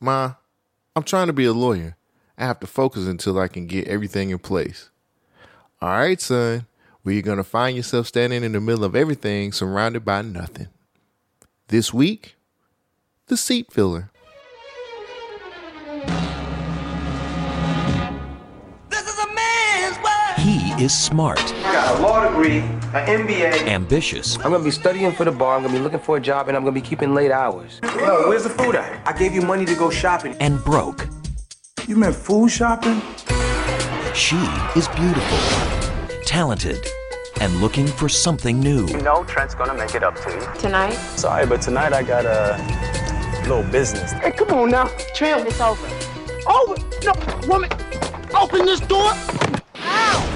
Ma, I'm trying to be a lawyer. I have to focus until I can get everything in place. All right, son. Well, you're going to find yourself standing in the middle of everything surrounded by nothing. This week, the seat filler. He is smart, I got a law degree, an MBA. ambitious, I'm gonna be studying for the bar. I'm gonna be looking for a job, and I'm gonna be keeping late hours. Yo, where's the food at? I gave you money to go shopping. and broke. You meant food shopping? She is beautiful, talented, and looking for something new. You know Trent's gonna make it up to you. Tonight? Sorry, but tonight I got a little business. Hey, come on now. Tramp. It's over. Over. No, woman. Open this door.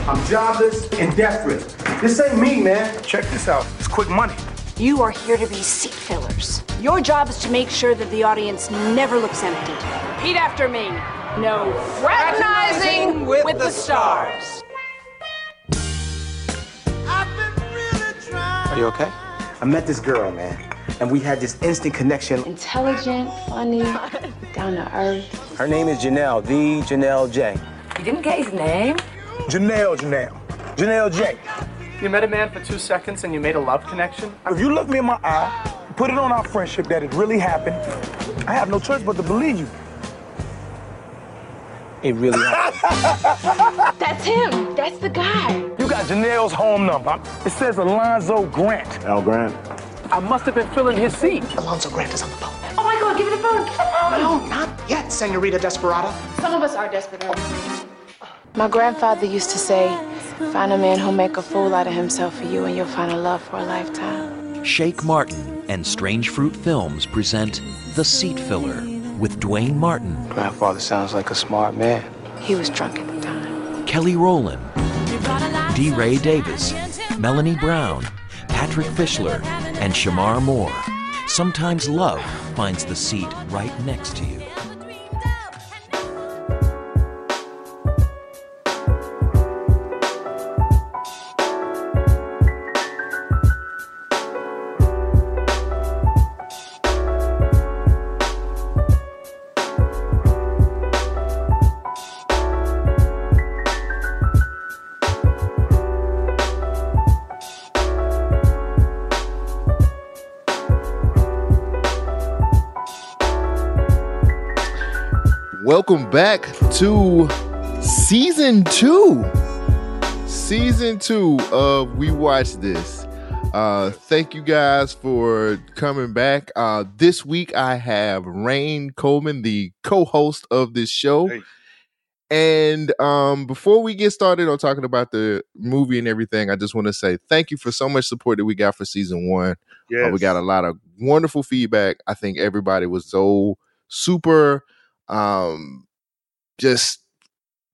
I'm jobless and desperate. This ain't me, man. Check this out. It's quick money. You are here to be seat fillers. Your job is to make sure that the audience never looks empty. Repeat after me. No fraternizing with, the stars. Are you okay? I met this girl, man, and we had this instant connection. Intelligent, funny, down to earth. Her name is Janelle, the Janelle J. You didn't get his name? Janelle, Janelle. Janelle J. You met a man for two seconds and you made a love connection? If you look me in my eye, put it on our friendship that it really happened, I have no choice but to believe you. It really happened. That's him. That's the guy. You got Janelle's home number. It says Alonzo Grant. Al Grant. I must have been filling his seat. Alonzo Grant is on the phone. Oh my god, give me the phone. Give me phone. No, not yet, Senorita Desperada. Some of us are desperate. My grandfather used to say, find a man who'll make a fool out of himself for you and you'll find a love for a lifetime. Shake Martin and Strange Fruit Films present The Seat Filler with Duane Martin, Grandfather sounds like a smart man. He was drunk at the time. Kelly Rowland, DeRay Davis, Melanie Brown, Patrick Fischler, and Shemar Moore. Sometimes love finds the seat right next to you. Back to season two. Season two of We Watch This. Uh, thank you guys for coming back. Uh, this week I have Rhayne Coleman, the co-host of this show. Hey. And um, before we get started on talking about the movie and everything, I just want to say thank you for so much support that we got for season one. Yes. Uh, we got a lot of wonderful feedback. I think everybody was so super um just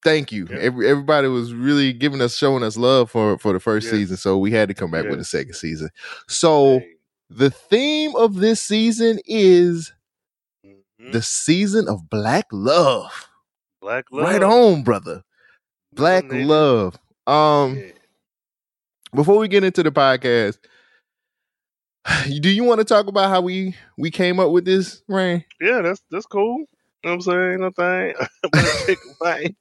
thank you. Yeah. Every, everybody was really giving us showing us love for for the first season, so we had to come back with a second season. So Hey. the theme of this season is Mhm. the season of black love. Black Love. Right on, brother. Black love. Um before we get into the podcast, do you want to talk about how we we came up with this, Rhayne? Yeah, that's that's cool. You know what I'm saying? Nothing. I'm gonna take mine.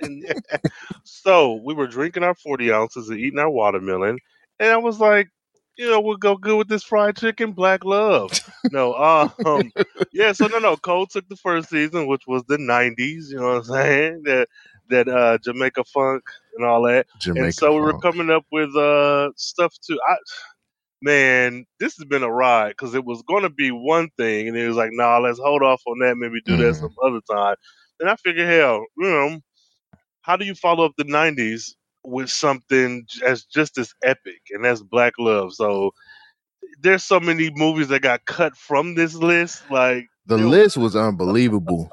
And, yeah. so we were drinking our 40 ounces and eating our watermelon, and I was like, you know, we'll go good with this fried chicken, black love. No, um, yeah. So no, no. Cole took the first season, which was the 90s. You know what I'm saying? That that uh, Jamaica funk and all that. Jamaica. and so we were funk. coming up with uh stuff too. I, man, this has been a ride because it was going to be one thing, and it was like, nah, let's hold off on that. Maybe do that Mhm. some other time. And I figured, hell, you know, how do you follow up the '90s with something as just as epic, and that's Black Love? So there's so many movies that got cut from this list. Like, the Dude. list was unbelievable.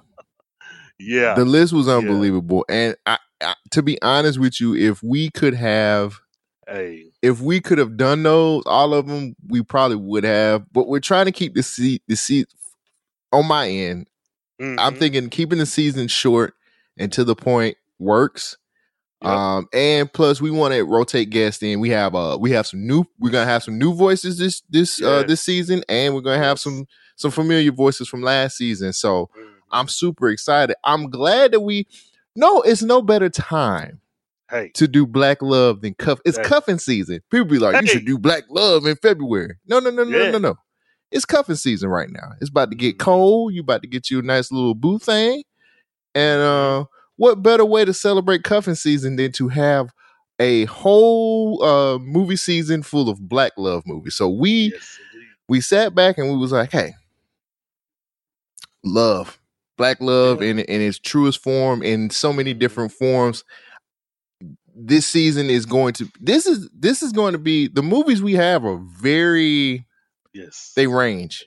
yeah, The list was unbelievable. And I, I, to be honest with you, if we could have, hey, if we could have done those, all of them, we probably would have. But we're trying to keep the seat, the seat on my end. I'm mhm. thinking keeping the season short and to the point works. Yep. Um, and plus we want to rotate guests in. We have uh we have some new we're gonna have some new voices this this uh this season, and we're gonna have some some familiar voices from last season. So I'm super excited. I'm glad that we. No, it's no better time Hey, to do Black Love than cuff. It's Hey. cuffing season. People be like, you should do Black Love in February. No, no, no, no, Yeah. no, no. It's cuffing season right now. It's about to get Mhm. cold. You about to get you a nice little boo thing. And uh what better way to celebrate cuffing season than to have a whole uh movie season full of Black Love movies. So we yes, we sat back and we was like, hey, love, black love Yeah. in in its truest form, in so many different forms. This season is going to this is this is going to be the movies we have are very yes, they range.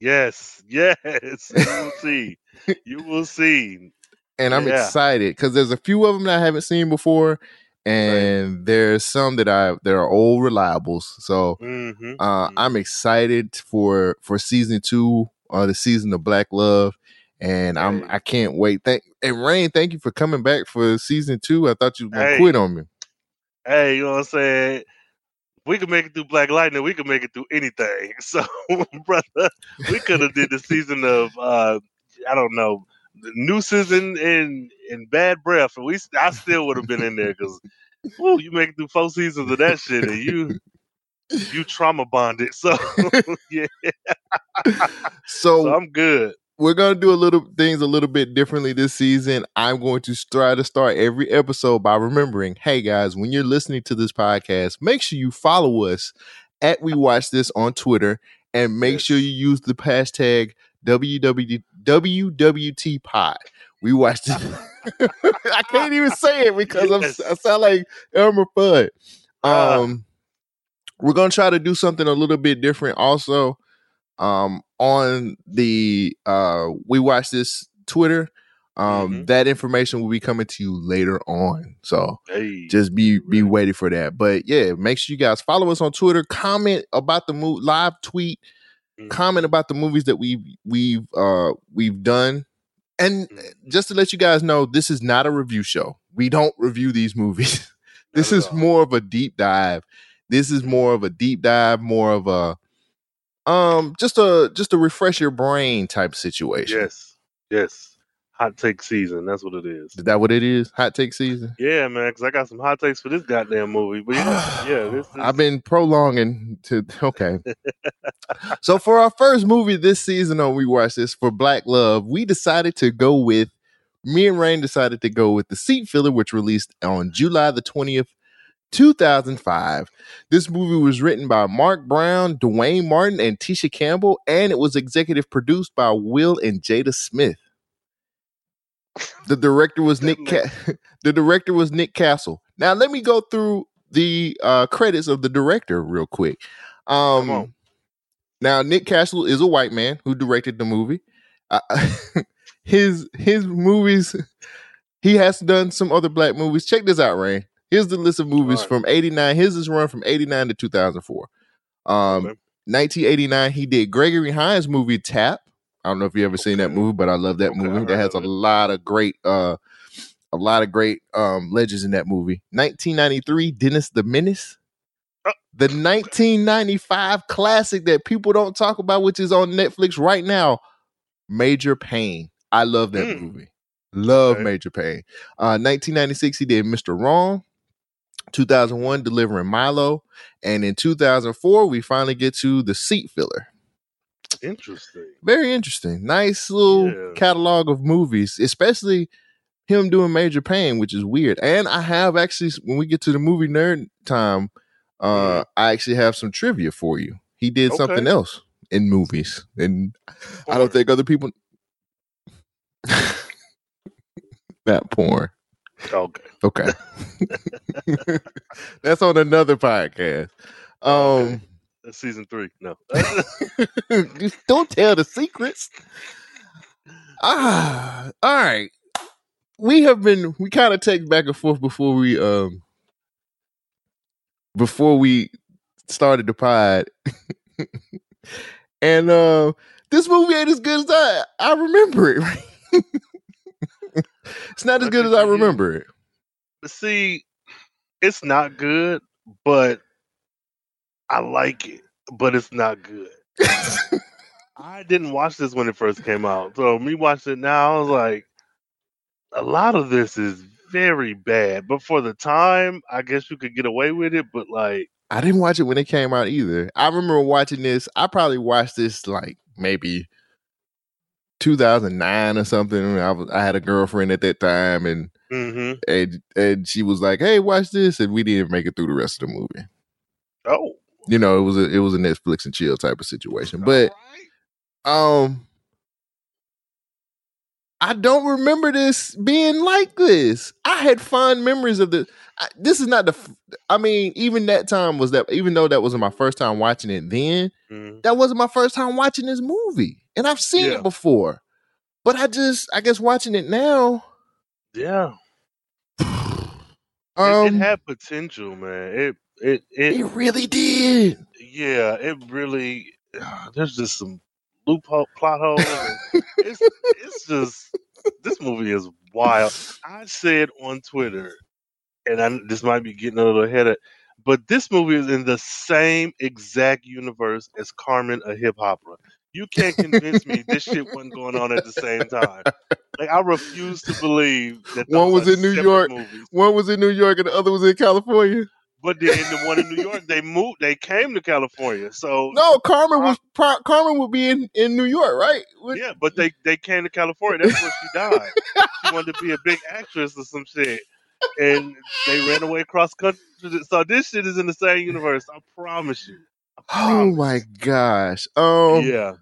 yes, yes. You will see. You will see. And I'm Yeah. excited because there's a few of them that I haven't seen before, and there's some that I that are old reliables. So hmm Uh, I'm excited for for season two, uh, the season of Black Love, and I'm Hey. I can't wait. Thank and Rhayne, thank you for coming back for season two. I thought you were gonna Hey. quit on me. Hey, you know what I'm saying? We could make it through Black Lightning. We could make it through anything. So, brother, we could have did the season of uh, I don't know, the nooses and and and bad breath, and we I still would have been in there because, you make it through four seasons of that shit, and you you trauma bonded. So yeah, So, so I'm good. We're gonna do a little things a little bit differently this season. I'm going to try to start every episode by remembering, hey guys, when you're listening to this podcast, make sure you follow us at We Watch This on Twitter, and make sure you use the hashtag WW, WWT Pod. We watched it. I can't even say it because Yes. I sound like Elmer Fudd. Ah. Um, we're gonna try to do something a little bit different also um on the uh we watch this twitter um Mhm. that information will be coming to you later on so Hey, just be be Right. ready for that but yeah make sure you guys follow us on twitter comment about the move live tweet Mhm. comment about the movies that we've we've uh we've done and Mhm. just to let you guys know this is not a review show we don't review these movies this is all. more of a deep dive this is more of a deep dive more of a um just a just a refresh your brain type situation yes, yes. Hot take season. That's what it is. is that what it is hot take season Yeah, man, because I got some hot takes for this goddamn movie. But yeah, yeah, this is. I've been prolonging to okay. so for our first movie this season on We Watch This for Black Love, we decided to go with me and Rhayne decided to go with the seat filler, which released on July the 20th, 2005. This movie was written by Mark Brown, Duane Martin, and Tisha Campbell, and it was executive produced by Will and Jada Smith. The director was Nick. Ca- the director was Nick Castle. Now let me go through the uh, credits of the director real quick. Um, Come on. Now Nick Castle is a white man who directed the movie. Uh, his his movies. He has done some other black movies. Check this out, Rhayne. Here's the list of movies Alright. from '89. His is run from '89 to 2004. Um, Okay. 1989, he did Gregory Hines movie Tap. I don't know if you ever seen that movie, but I love that Okay, movie. That has a heard of it. lot of great, uh, a lot of great um legends in that movie. 1993, Dennis the Menace. Oh. The 1995 classic that people don't talk about, which is on Netflix right now, Major Payne. I love that Mm. movie. Love Okay. Major Payne. Uh, 1996, he did Mr. Wrong. 2001, Delivering Milo. And in 2004, we finally get to The Seat Filler. Interesting. Very interesting. Nice little Yeah. catalog of movies, especially him doing Major Payne, which is weird. And I have actually, when we get to the movie nerd time, uh, I actually have some trivia for you. He did something Mm-hmm. Else in movies, and I don't think other people. that porn. Okay. Okay. That's on another podcast. Um Okay. That's season three. No. don't tell the secrets. Ah, all right. We have been we kind of take back and forth before we um before we started the pod. and uh this movie ain't as good as I I remember it. it's not as good as I remember it. See, it's not good, but I like it. But it's not good. I didn't watch this when it first came out. So me watching it now, I was like, a lot of this is very bad. But for the time, I guess you could get away with it. But like, I didn't watch it when it came out either. I remember watching this. I probably watched this like maybe 2009 or something. I was I had a girlfriend at that time, and hmm and and she was like, "Hey, watch this," and we didn't make it through the rest of the movie. oh, You know, it was a it was a Netflix and chill type of situation. But alright. um, I don't remember this being like this. I had fond memories of the. I, this is not the. f- I mean, even that time was that. Even though that wasn't my first time watching it, then Mhm. that wasn't my first time watching this movie, and I've seen Yeah. it before. But I just, I guess, watching it now. yeah, it, Um, it had potential, man. It it it it really did. yeah, it really. There's just some loophole plot holes. It's it's just this movie is wild. I said on Twitter, and I, this might be getting a little ahead of, but this movie is in the same exact universe as Carmen, a Hip Hopera. You can't convince me this shit wasn't going on at the same time. Like I refuse to believe that One was in New York. movies. One was in New York, and the other was in California. But then the one in New York, they moved. They came to California. So No, Carmen was Pro- Carmen would be in in New York, right? With- yeah, but they they came to California. That's where she died. she wanted to be a big actress or some shit, and they ran away across country. So this shit is in the same universe. I promise you. Oh my gosh. Um, Yeah.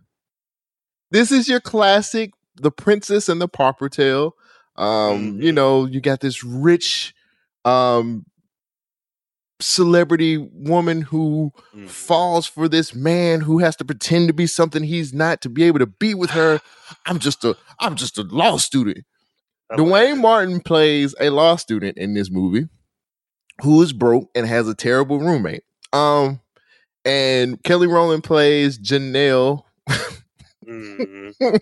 this is your classic the princess and the pauper tale um you Mhm. know you got this rich um celebrity woman who Mhm. falls for this man who has to pretend to be something he's not to be able to be with her i'm just a i'm just a law student I Duane. Martin plays a law student in this movie who is broke and has a terrible roommate. Um, and Kelly Rowland plays Janelle Mhm.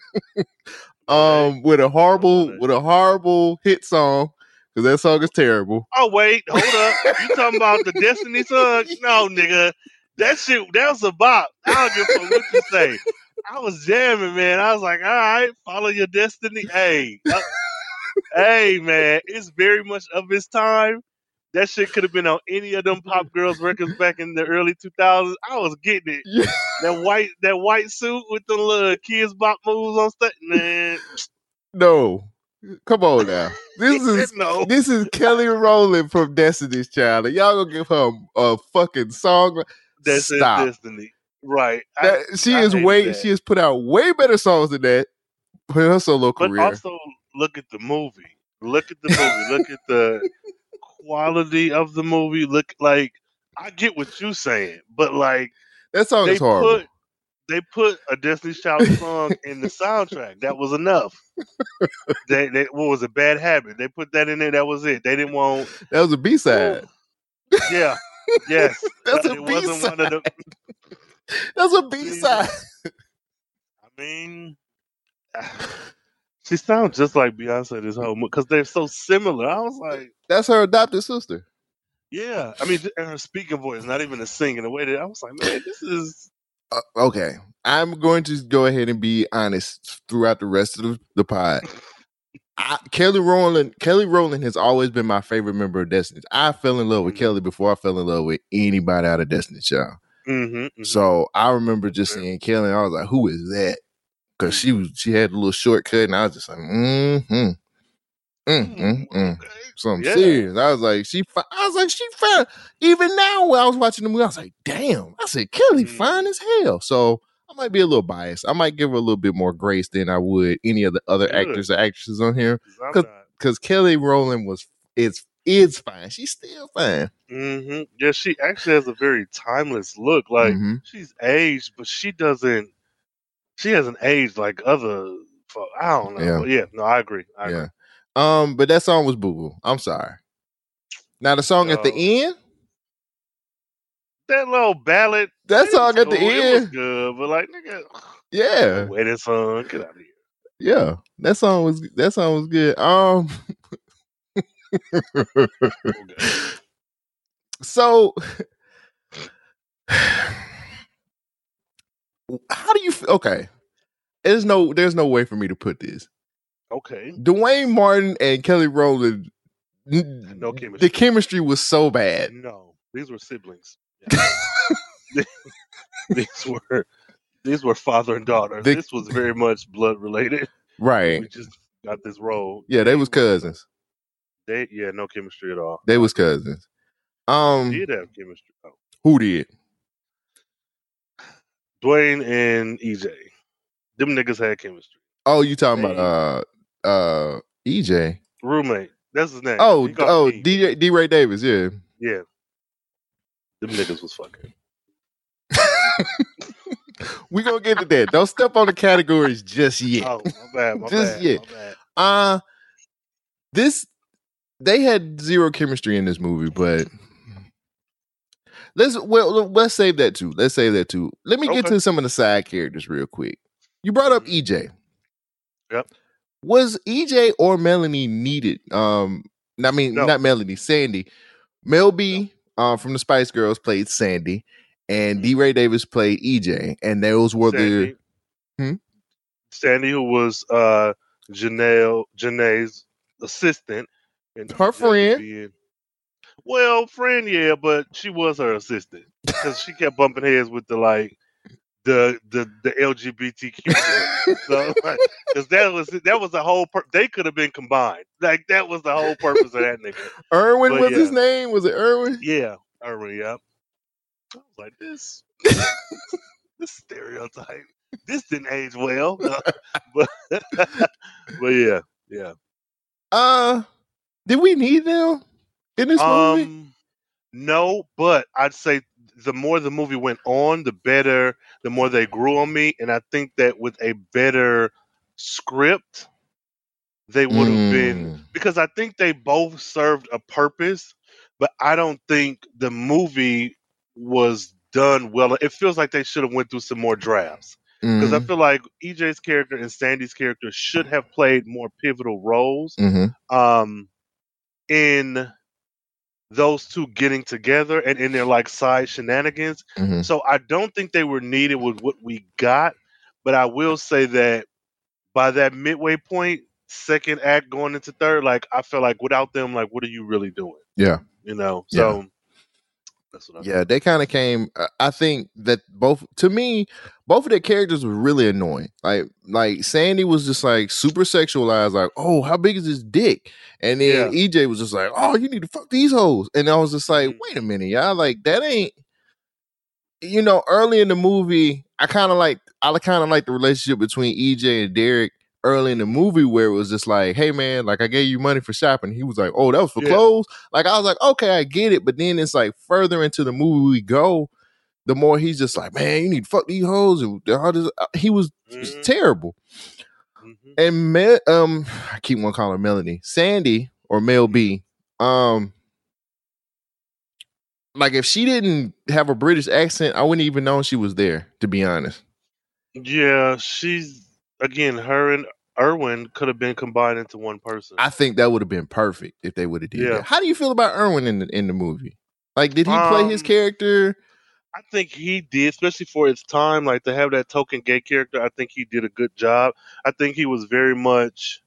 um with a horrible with a horrible hit song because that song is terrible. Oh wait, hold up. You talking about the Destiny Son? No, nigga. That shit, that was a bop. I don't give a what you say. I was jamming, man. I was like, all right, follow your destiny. Hey, uh, hey, man, it's very much of its time. That shit could have been on any of them pop girls records back in the early 2000s. I was getting it. Yeah. That white, that white suit with the little kids bop moves on stage, man. No, come on now. This is no. this is Kelly Rowland from Destiny's Child. and Y'all gonna give her a fucking song? That's Stop. destiny, right? I- she I is way that. she has put out way better songs than that for her solo But career. also look at the movie. Look at the movie. look at the quality of the movie. Look like I get what you're saying, but like that song they is horrible. put they put a Destiny's Child song in the soundtrack. That was enough. they, they what was a bad habit? They put that in there. That was it. They didn't want. that was a B side. Yeah. Yes. That's a one of the. That's a B side. I mean, she sounds just like Beyonce this whole because they're so similar. I was like. That's her adopted sister. Yeah, I mean, and her speaking voice, not even the singing. The way that I was like, man, this is Uh, okay, I'm going to go ahead and be honest throughout the rest of the, the pod. I, Kelly Rowland, Kelly Rowland has always been my favorite member of Destiny. I fell in love with Mhm. Kelly before I fell in love with anybody out of Destiny Child. mm-hmm, So I remember just seeing Kelly, and I was like, "Who is that?" Because she was she had a little shortcut, and I was just like, "Mm-hmm, mm, mm, mm." okay. something Yeah. serious. I was like, she. Fi-. I was like, she fine. Even now, when I was watching the movie, I was like, damn. I said, Kelly Mhm. fine as hell. So I might be a little biased. I might give her a little bit more grace than I would any of the other Good. actors or actresses on here. 'Cause I'm 'Cause- not. Because Kelly Rowland was is is fine. She's still fine. Mm-hmm. Yeah, she actually has a very timeless look. Like Mhm. she's aged, but she doesn't. She hasn't aged like other. I don't know. Yeah. Yeah, no, I agree. I agree. Yeah. Um, but that song was boo boo. I'm sorry. Now the song at the end, That little ballad. that song at the cool, was end, good, but like, nigga, yeah, wedding song. Get out of here. yeah, that song was that song was good. Um, Okay. so how do you feel? Okay, there's no there's no way for me to put this. Okay. Duane Martin and Kelly Rowland, No chemistry. the chemistry was so bad. No, these were siblings. Yeah. these were these were father and daughter. The- this was very much blood related. Right. We just got this role. Yeah, they was cousins. They yeah, no chemistry at all. They was cousins. Um, did have chemistry. Oh. who did? Duane and EJ. Them niggas had chemistry. Oh, you talking about uh uh EJ? Roommate. That's his name. Oh, oh. DJ DeRay Davis. Yeah. Yeah. Them niggas was fucking. we gonna get to that. Don't step on the categories just yet. Oh, my bad, my just bad, yet. my bad. Uh this they had zero chemistry in this movie, but let's well let's save that too. Let's save that too. Let me get to some of the side characters real quick. You brought up EJ. Mm-hmm. Yep. Was EJ or Melanie needed? Um, I mean, No. not Melanie, Sandy. Mel B uh, from the Spice Girls played Sandy, and DeRay Davis played EJ, and those were Sandy. the Hmm? Sandy, who was uh Janelle Janae's assistant, and Her EJ friend. Well, friend, yeah, but she was her assistant because she kept bumping heads with the like the the the LGBTQ. so because that was that was the whole. Pur- they could have been combined. Like that was the whole purpose of that nigga. Irwin But was his name. Was it Irwin? Yeah, Irwin. Yeah. I was like this. this stereotype. This didn't age well. but but yeah, yeah. Uh, did we need them in this movie? Um, no, but I'd say the more the movie went on, the better, the more they grew on me, and I think that with a better script, they would have been Mm. because I think they both served a purpose, but I don't think the movie was done well. It feels like they should have went through some more drafts because I Mhm. feel like EJ's character and Sandy's character should have played more pivotal roles Mhm. um in those two getting together and in their like side shenanigans. Mhm. So I don't think they were needed with what we got, but I will say that by that midway point, second act going into third, like I feel like without them, like what are you really doing? Yeah. You know? So that's what I Yeah, they kind of came. uh, I think that both to me, both of their characters were really annoying. Like, like Sandy was just like super sexualized. Like, oh, how big is his dick? And then EJ was just like, oh, you need to fuck these hoes. And I was just like, Mm-hmm. wait a minute, y'all. Like that ain't. You know, early in the movie, I kind of like I kind of like the relationship between EJ and Derek early in the movie where it was just like, hey man, like I gave you money for shopping. He was like, oh, that was for Yeah. clothes. Like I was like, okay, I get it. But then it's like further into the movie we go, the more he's just like, man, you need to fuck these hoes. And all this, uh, he was, was Mm-hmm. terrible. And Me- um, I keep on calling her Melanie, Sandy or Mel B. Um, like if she didn't have a British accent, I wouldn't even know she was there. To be honest. Yeah, she's again, her and Irwin could have been combined into one person. I think that would have been perfect if they would have did Yeah. that. How do you feel about Irwin in the in the movie? Like, did he play his Um, character? I think he did, especially for its time, like to have that token gay character. I think he did a good job. I think he was very much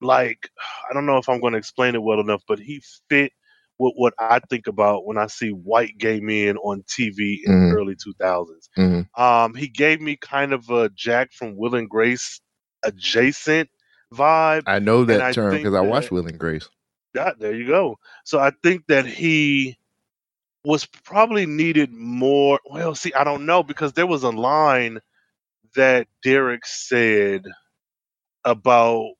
like I don't know if I'm going to explain it well enough, but he fit with what I think about when I see white gay men on TV in Mhm. the early 2000s. Mhm. Um, he gave me kind of a Jack from Will and Grace adjacent vibe. I know that I term because I watched that- Will and Grace. Yeah, there you go. So I think that he was probably needed more. Well, see, I don't know because there was a line that Derek said about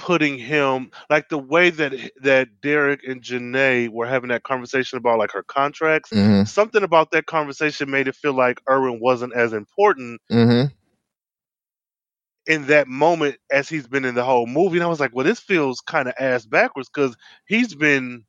putting him like the way that that Derek and Janae were having that conversation about like her contracts. Mhm. Something about that conversation made it feel like Irwin wasn't as important Mm-hmm. in that moment as he's been in the whole movie. And I was like, well, this feels kind of ass backwards because he's been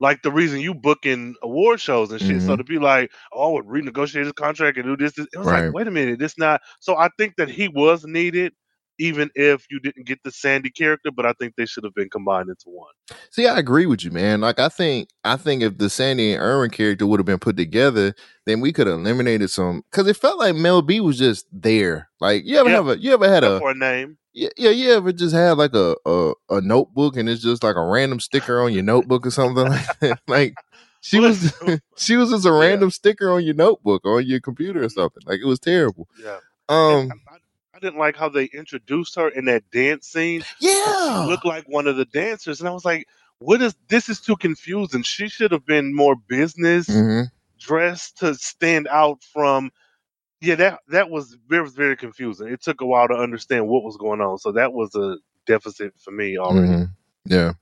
like the reason you booking award shows and shit. So Mhm. to be like, oh, renegotiate his contract and do this, this it was Right. like, wait a minute, this not. So I think that he was needed, even if you didn't get the Sandy character, but I think they should have been combined into one. See, I agree with you, man. Like I think I think if the Sandy and Irwin character would have been put together, then we could have eliminated some because it felt like Mel B was just there. Like you ever Yeah. have a you ever had a for a name. yeah, yeah, you ever just had like a, a a notebook and it's just like a random sticker on your notebook or something like that? like she was she was just a random sticker on your notebook or on your computer or something. Like it was terrible. Yeah. Um didn't like how they introduced her in that dance scene. Yeah. She looked like one of the dancers, and I was like, "What is this? Is too confusing." She should have been more business mhm. dressed to stand out from. Yeah, that that was very very confusing. It took a while to understand what was going on, so that was a deficit for me already. Mhm. Yeah.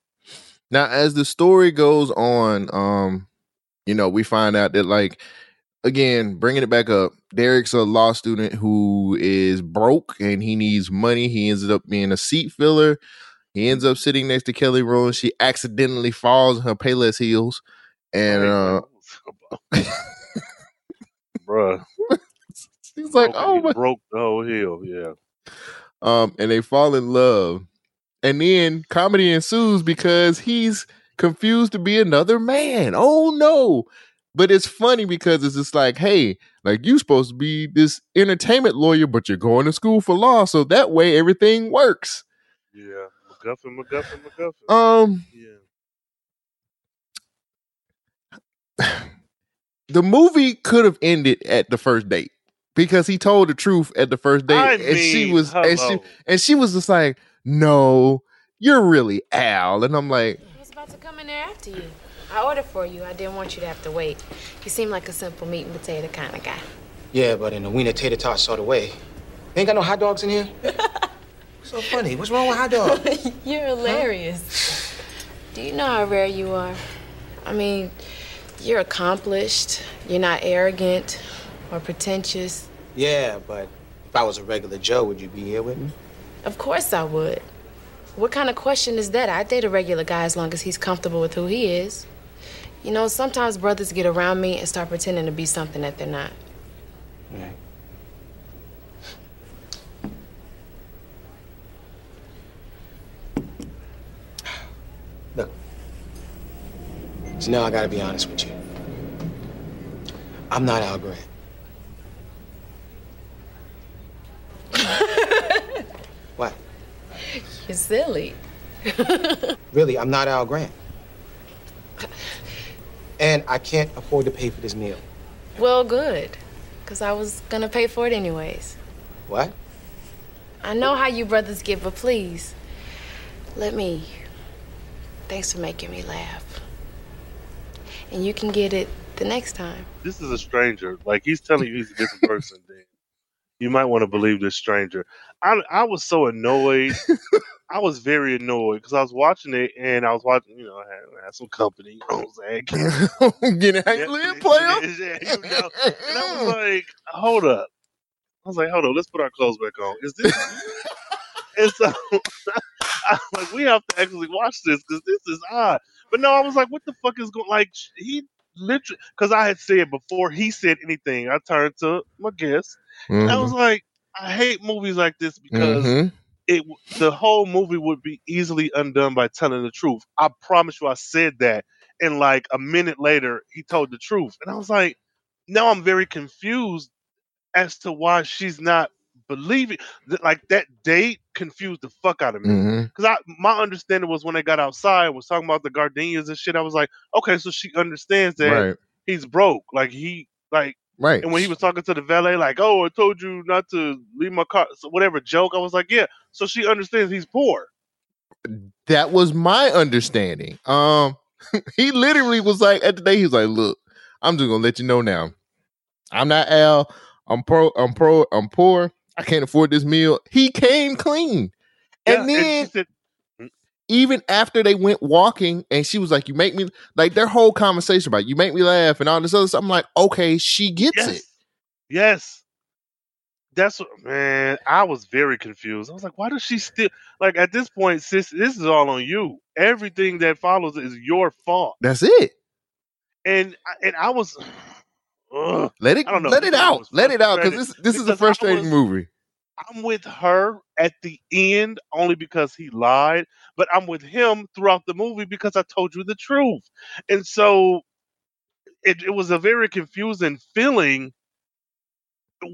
Now, as the story goes on, um, you know, we find out that like again, bringing it back up, Derek's a law student who is broke and he needs money. He ends up being a seat filler. He ends up sitting next to Kelly Rowland. She accidentally falls in her Payless heels, and uh, Bruh, she's like, "Oh my!" broke the whole hill. Yeah, um, and they fall in love. And then comedy ensues because he's confused to be another man. Oh no. But it's funny because it's just like, hey, like you're supposed to be this entertainment lawyer, but you're going to school for law, so that way everything works. yeah. MacGuffin, MacGuffin, MacGuffin. Um yeah. the movie could have ended at the first date because he told the truth at the first date I and she mean, was and she and she was just like no you're really al and i'm like I was about to come in there after you. I ordered for you. I didn't want you to have to wait. You seem like a simple meat and potato kind of guy. Yeah, but in a wiener tater tot sort of way. Ain't got no hot dogs in here? so funny. What's wrong with hot dogs? You're hilarious. Do you know how rare you are? I mean, you're accomplished. You're not arrogant or pretentious. yeah, but if I was a regular Joe, would you be here with me? Of course I would. What kind of question is that? I date a regular guy as long as he's comfortable with who he is. You know, sometimes brothers get around me and start pretending to be something that they're not. Right. Look. So now I gotta be honest with you. I'm not Al Grant. what? You're silly. Really, I'm not Al Grant. And I can't afford to pay for this meal. Well, good. Because I was going to pay for it anyways. What? I know how you brothers get, but please, let me. Thanks for making me laugh. And you can get it the next time. This is a stranger. Like he's telling you he's a different person. Then you might want to believe this stranger. I I was so annoyed. I was very annoyed because I was watching it and I was watching. You know, I had, I had some company. What I'm saying? Get how you live, player. Yeah, you know. And I was like, hold up. I was like, hold up, let's put our clothes back on. Is this? and so I was like, we have to actually watch this because this is odd. But no, I was like, what the fuck is going? Like he literally, because I had said before he said anything, I turned to my guest. And I was like, I hate movies like this because Mhm. It the whole movie would be easily undone by telling the truth. I promise you, I said that, and like a minute later, he told the truth, and I was like, now I'm very confused as to why she's not believing. Th- Like that date confused the fuck out of me. Mm-hmm. Because I my understanding was when they got outside, was talking about the gardenias and shit. I was like, okay, so she understands that Right. he's broke. Like he like Right. and when he was talking to the valet, like, "Oh, I told you not to leave my car," so whatever joke, I was like, "Yeah." So she understands he's poor. That was my understanding. Um, he literally was like at the day he was like, "Look, I'm just gonna let you know now. I'm not Al. I'm pro. I'm pro. I'm poor. I can't afford this meal." He came clean, and Yeah, then she said, even after they went walking, and she was like, "You make me like." Their whole conversation about you make me laugh and all this other stuff. I'm like, okay, she gets "Yes, it. yes." That's what, man. I was very confused. I was like, "Why does she still like?" At this point, sis, this is all on you. Everything that follows is your fault. That's it. And and I was, ugh, Let it I don't know. let it out. Let it out because this this is a frustrating was- movie. I'm with her at the end only because he lied, but I'm with him throughout the movie because I told you the truth. And so it, it was a very confusing feeling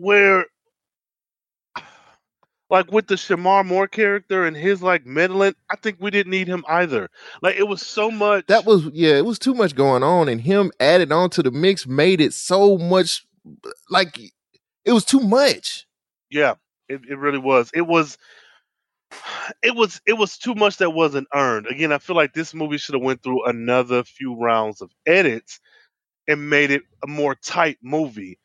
where like with the Shemar Moore character and his like meddling, I think we didn't need him either. Like it was so much That was yeah, it was too much going on, and him added on to the mix made it so much like it was too much. Yeah, it, it really was. It was it was it was too much that wasn't earned. Again, I feel like this movie should have went through another few rounds of edits and made it a more tight movie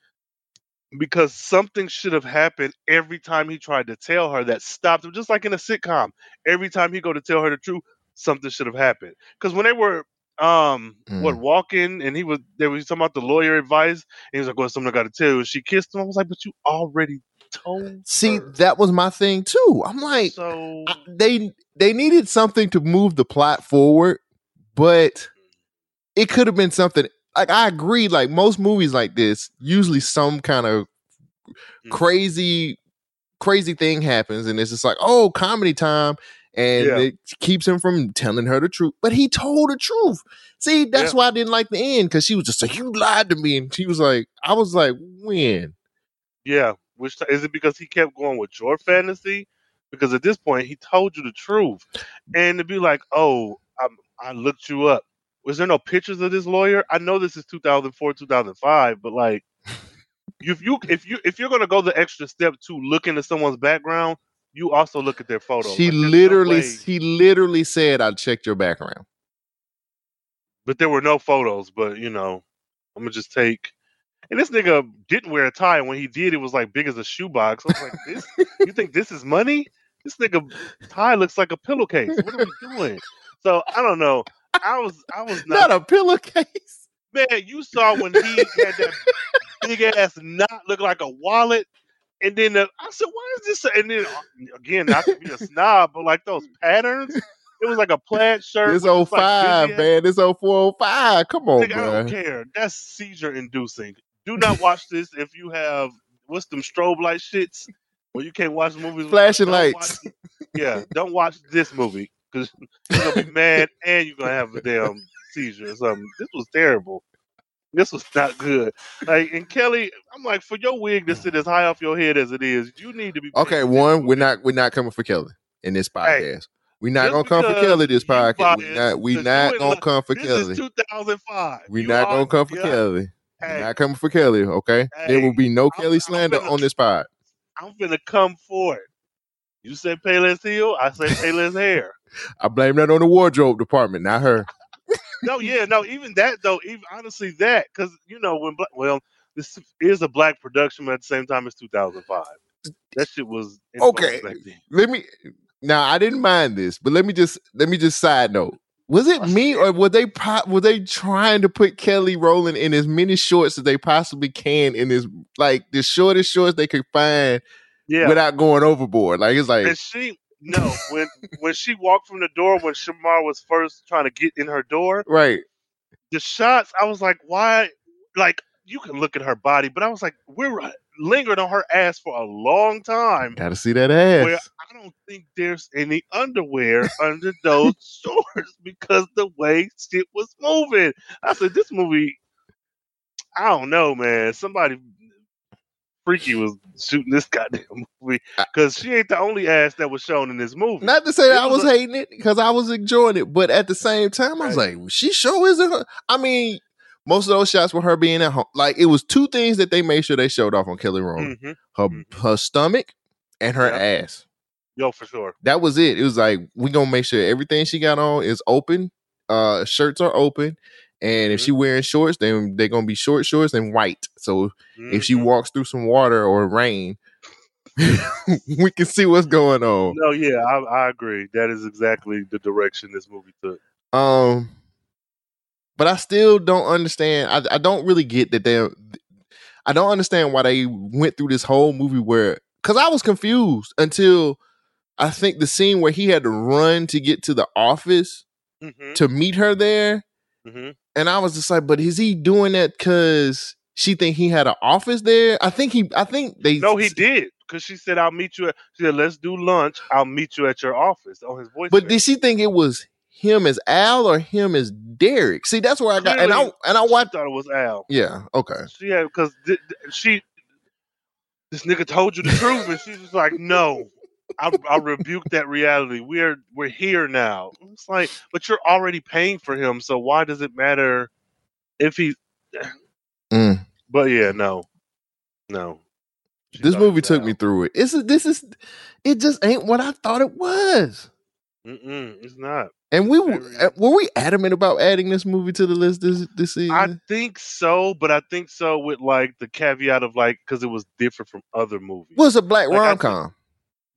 because something should have happened every time he tried to tell her that stopped him just like in a sitcom every time he go to tell her the truth something should have happened because when they were um what Mm. walking and he was they were talking about the lawyer advice and he was like well something i gotta tell you and she kissed him i was like but you already told See, her. that was my thing too. I'm like, so I- they they needed something to move the plot forward, but it could have been something like I agree. Like most movies like this, usually some kind of Mm. crazy, crazy thing happens, and it's just like, oh, comedy time, and Yeah. it keeps him from telling her the truth. But he told the truth. See, that's Yeah. why I didn't like the end because she was just like, you lied to me, and she was like, I was like, when? Yeah, which is it because he kept going with your fantasy? Because at this point, he told you the truth, and to be like, "Oh, i I looked you up." Was there no pictures of this lawyer? I know this is 2004, 2005, but like, if you if you if you're gonna go the extra step to look into someone's background, you also look at their photos. She Like, no literally, he literally said, I checked your background. but there were no photos. But you know, I'm gonna just take. And this nigga didn't wear a tie. And when he did, it was like big as a shoebox. I was like, "This? you think this is money? This nigga tie looks like a pillowcase. What are we doing?" So I don't know. I was I was not, Not a pillowcase. man. You saw when he had that big ass knot look like a wallet. And then the, I said, "Why is this?" And then uh, again, not to be a snob, but like those patterns, it was like a plaid shirt. This with old like, five, man. This old four oh five. Come on, Nigga, I don't care. That's seizure inducing. Do not watch this if you have what's them strobe light shits where you can't watch movies. Flashing lights. yeah, don't watch this movie because you're gonna be mad and you're gonna have a damn seizure or something. This was terrible. This was not good. Like and Kelly, I'm like, for your wig to sit as high off your head as it is, you need to be Okay, one, we're not we're not coming for Kelly in this podcast. we're not just gonna come for Kelly this podcast. We biased, not we not gonna come for This Kelly. is 2005. We You not gonna come for. Kelly. Hey, not coming for Kelly, okay? there will be no I'm- Kelly slander on this pod. I'm finna come for it. You said Payless Heel, I said Payless Hair. I blame that on the wardrobe department, not her. No, yeah, no, even that though, even honestly that, because you know when well, this is a black production, but at the same time it's 2005. That shit was Okay. vogue back then. Let me now I didn't mind this, but let me just let me just side note. Was it me or were they po- were they trying to put Kelly Rowland in as many shorts as they possibly can in this like the shortest shorts they could find Yeah, without going overboard? Like it's like and she no when when she walked from the door when Shemar was first trying to get in her door, right. the shots I was like, why? Like you can look at her body, but I was like, we're lingered on her ass for a long time. Gotta see that ass. where I don't think there's any underwear under those shorts because the way shit was moving. I said, this movie, I don't know, man. Somebody freaky was shooting this goddamn movie because she ain't the only ass that was shown in this movie. Not to say It I was was a- hating it because I was enjoying it, but at the same time, I was like, she sure isn't. Her. I mean, most of those shots were her being at home. Like it was two things that they made sure they showed off on Kelly Rowland: Mhm. her Mhm. her stomach and her ass. Yo, for sure. That was it. It was like we gonna make sure everything she got on is open. Uh, shirts are open, and if she Mm-hmm. wearing shorts, then they're gonna be short shorts and white. So if she Mhm. walks through some water or rain, we can see what's going on. No, yeah, I, I agree. That is exactly the direction this movie took. Um, but I still don't understand. I, I don't really get that they. I don't understand why they went through this whole movie where, because I was confused until I think the scene where he had to run to get to the office hmm to meet her there, hmm and I was just like, but is he doing that because she think he had an office there? I think he. I think they. No, he did. because she said I'll meet you. At, she said let's do lunch. I'll meet you at your office on his voice. But did she think it was him as Al or him as Derek? See, that's where I got and I and I watched. thought it was Al. Yeah. Okay. She had because th- th- she this nigga told you the truth, and she's just like, no. I, I rebuke that reality. We're we're here now. It's like, but you're already paying for him, so why does it matter if he? Mm. But yeah, no, no. She This movie took me through it. It's this is it just ain't what I thought it was. Mm-mm, it's not. And we were uh, were we adamant about adding this movie to the list this this season? I think so, but I think so with like the caveat of like because it was different from other movies. was a black Like, rom com.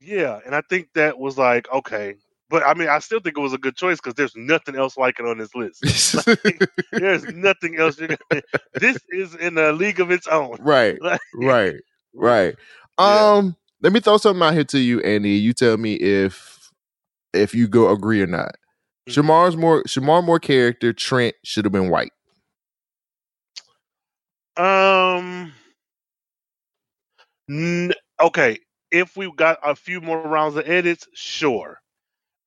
Yeah, and I think that was like okay, but I mean, I still think it was a good choice because there's nothing else like it on this list. There's nothing else. You're gonna, this is in a league of its own. right, Like, right, right. Yeah. Um, let me throw something out here to you, Andy. You tell me if if you go agree or not. Mhm. Shemar's more Shemar Moore character Trent should have been white. Um. n- okay, if we got a few more rounds of edits, sure.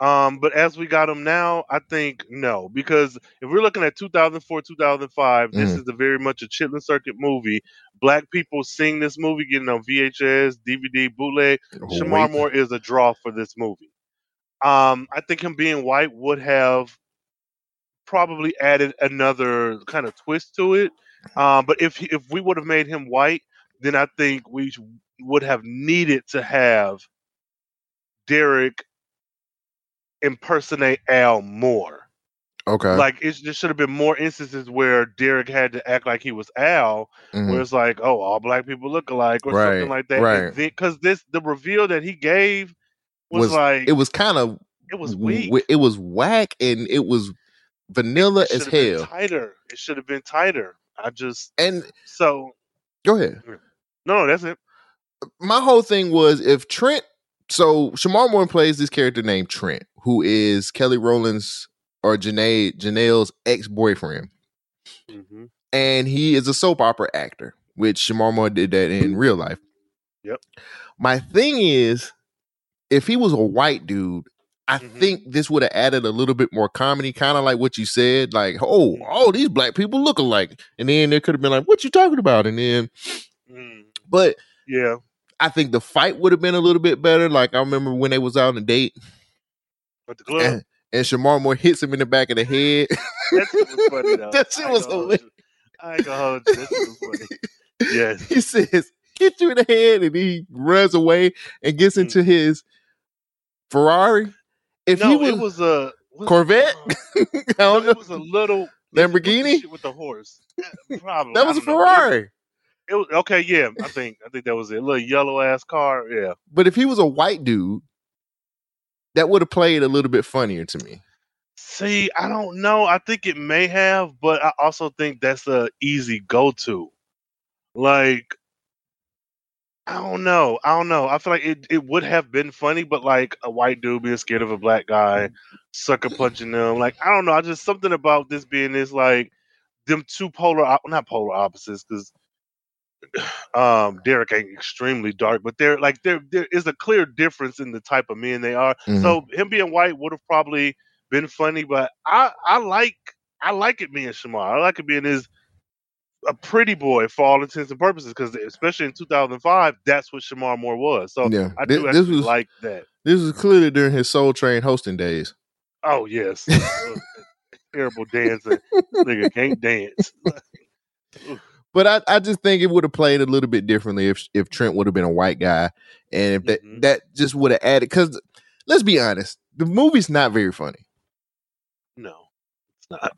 Um, but as we got them now, I think no, because if we're looking at 2004, 2005, this Mhm. is a very much a Chitlin Circuit movie. Black people seeing this movie, getting on VHS, DVD, bootleg. Shemar Wait. Moore is a draw for this movie. Um, I think him being white would have probably added another kind of twist to it. Um, but if if we would have made him white, then I think we would have needed to have Derek impersonate Al more. Okay. Like it, there should have been more instances where Derek had to act like he was Al, Mhm. where it's like, oh, all black people look alike, or Right, something like that. right. Because this the reveal that he gave was, Was- like it was kind of it was weak. it was whack and it was vanilla It as hell. tighter. It should have been tighter. I just And so go ahead. no, no, that's it. my whole thing was if Trent, so Shemar Moore plays this character named Trent, who is Kelly Rowland's or Janae Janelle's ex boyfriend, hmm and he is a soap opera actor, which Shemar Moore did that in real life. Yep. My thing is, if he was a white dude. I Mhm. think this would have added a little bit more comedy, kind of like what you said, like, oh, oh, these black people look alike. And then there could have been like, what you talking about? And then, Mm, but yeah, I think the fight would have been a little bit better. Like I remember when they was out on a date but the club and, and Shemar Moore hits him in the back of the head. that shit was funny though. That shit I was hilarious. I ain't gonna hold you. That shit was funny. Yes. he says, hit you in the head, and he runs away and gets Mm. into his Ferrari. If no, he was, it was a was it- Corvette, uh, I No, it was a little Lamborghini? with the horse. Probably that was a know, it- Ferrari. It was okay. Yeah, I think I think that was it. A little yellow ass car. Yeah. But if he was a white dude, that would have played a little bit funnier to me. See, I don't know. I think it may have, but I also think that's a easy go to. Like, I don't know. I don't know. I feel like it, it would have been funny, but like a white dude being scared of a black guy, sucker punching them. Like, I don't know. I just something about this being this like them two polar, not polar opposites, because um Derek ain't extremely dark, but they're like there there is a clear difference in the type of men they are. Mhm. So him being white would have probably been funny, but I I like I like it being Shemar. I like it being his a pretty boy for all intents and purposes because especially in 2005, that's what Shemar Moore was. So Yeah, I do this actually was- like that. This was clearly during his Soul Train hosting days. Oh yes, terrible dancing. Nigga can't dance. But I, I just think it would have played a little bit differently if if Trent would have been a white guy, and if that Mhm. that just would have added. Because let's be honest, the movie's not very funny. No, it's not.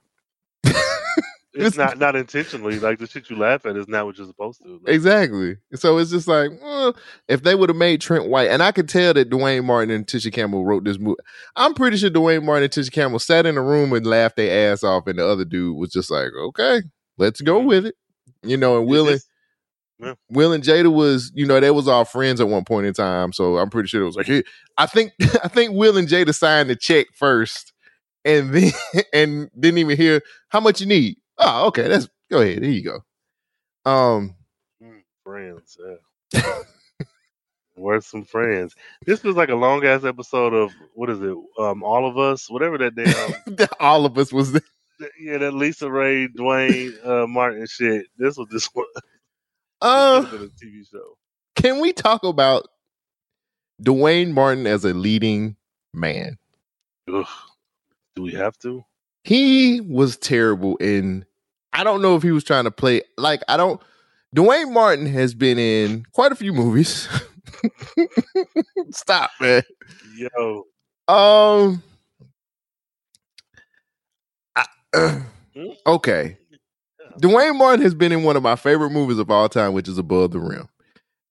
It's not not intentionally. Like the shit you laugh at is not what you're supposed to. Like, Exactly. So it's just like well, if they would have made Trent white, and I could tell that Duane Martin and Tisha Campbell wrote this movie. I'm pretty sure Duane Martin and Tisha Campbell sat in a room and laughed their ass off, and the other dude was just like, "Okay, let's go mm-hmm. with it," you know. And Will and yeah. Will and Jada was, you know, they was all friends at one point in time. So I'm pretty sure it was like, hey, I think, I think Will and Jada signed the check first, and then and didn't even hear how much you need. Oh, okay, that's go ahead. Here you go. Um, mm, friends. Yeah. We're some friends. This was like a long ass episode of what is it? Um, all of us, whatever that damn. All of us was there. yeah, that Lisa Ray, Duane uh, Martin shit. This was this one. Uh, have been a TV show. can we talk about Duane Martin as a leading man? Ugh. Do we have to? He was terrible in I don't know if he was trying to play like I don't Duane Martin has been in quite a few movies. Stop, man. Yo, Um I- Hmm? okay. Duane Martin has been in one of my favorite movies of all time, which is Above the Rim.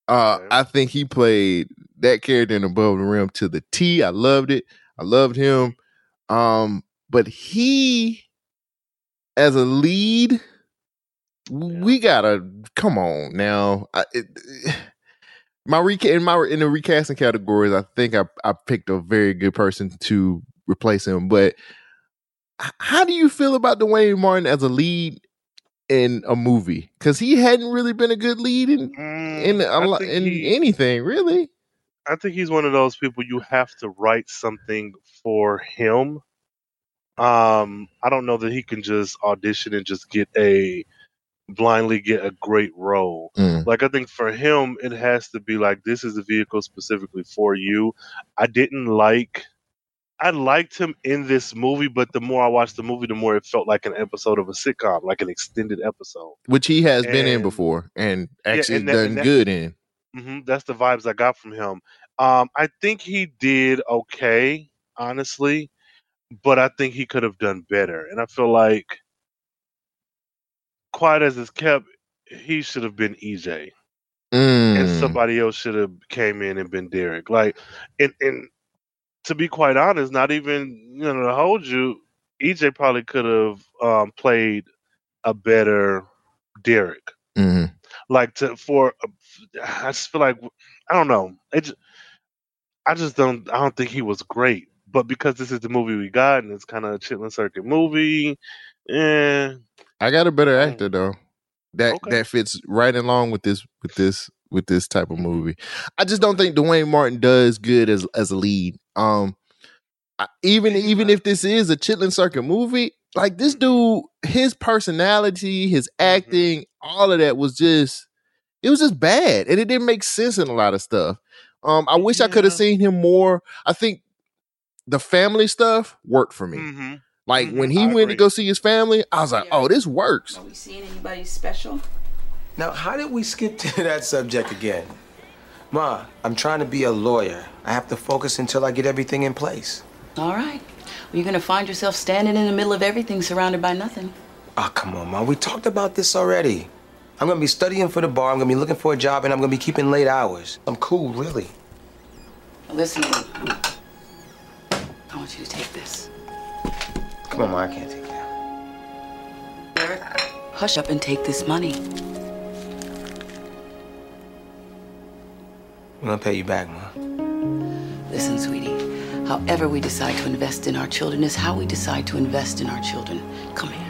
Uh, Okay. I think he played that character in Above the Rim to the T. I loved it. I loved him. Um, but he, as a lead, we gotta come on now. I, it, my reca- in my in the recasting categories, I think I I picked a very good person to replace him. But how do you feel about Duane Martin as a lead in a movie? Because he hadn't really been a good lead in Mm, in a in he- anything really. I think he's one of those people you have to write something for him. Um, I don't know that he can just audition and just get a blindly get a great role. Mm. Like I think for him, it has to be like this is a vehicle specifically for you. I didn't like. I liked him in this movie, but the more I watched the movie, the more it felt like an episode of a sitcom, like an extended episode. Which he has been in before and Yeah, actually and that- done and that- good in. hmm That's the vibes I got from him. Um, I think he did okay, honestly, but I think he could have done better. And I feel like, quiet as it's kept, he should have been EJ, and Mm. somebody else should have came in and been Derek. Like, and and to be quite honest, not even you know to hold you, EJ probably could have um, played a better Derek Mhm. like to for I just feel like I don't know. It just, I just don't I don't think he was great. But because this is the movie we got and it's kind of a Chitlin Circuit movie, eh, I got a better Mm. actor though. That Okay. that fits right along with this with this with this type of movie. I just don't think Duane Martin does good as as a lead. Um I- even even if this is a Chitlin Circuit movie, like this dude, his personality, his acting, all of that was just it was just bad. And it didn't make sense in a lot of stuff. Um I wish I could have seen him more. I think the family stuff worked for me. hmm Like Mhm, when he I went to go see his family, I was like, "Oh, this works." Are we seeing anybody special? Now, how did we skip to that subject again? Ma, I'm trying to be a lawyer. I have to focus until I get everything in place. All right. Well, you're gonna find yourself standing in the middle of everything, surrounded by nothing. Oh, come on, Ma. We talked about this already. I'm gonna be studying for the bar, I'm gonna be looking for a job, and I'm gonna be keeping late hours. I'm cool, really. Listen, to me. I want you to take this. Come on, Ma, I can't take that. Eric, hush up and take this money. I'm gonna pay you back, Ma. Listen, sweetie. However we decide to invest in our children is how we decide to invest in our children. Come here.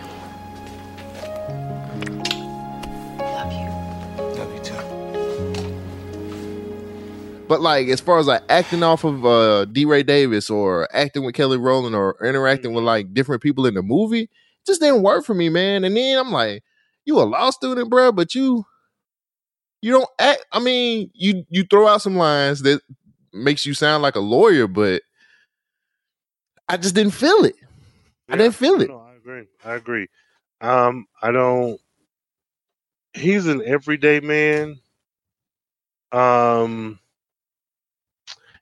But like as far as like acting off of uh DeRay Davis or acting with Kelly Rowland or interacting with like different people in the movie, just didn't work for me, man. And then I'm like, you a law student, bro, but you you don't act. I mean, you you throw out some lines that makes you sound like a lawyer, but I just didn't feel it. I didn't feel it. No, I agree. I agree. Um, I don't. He's an everyday man. Um,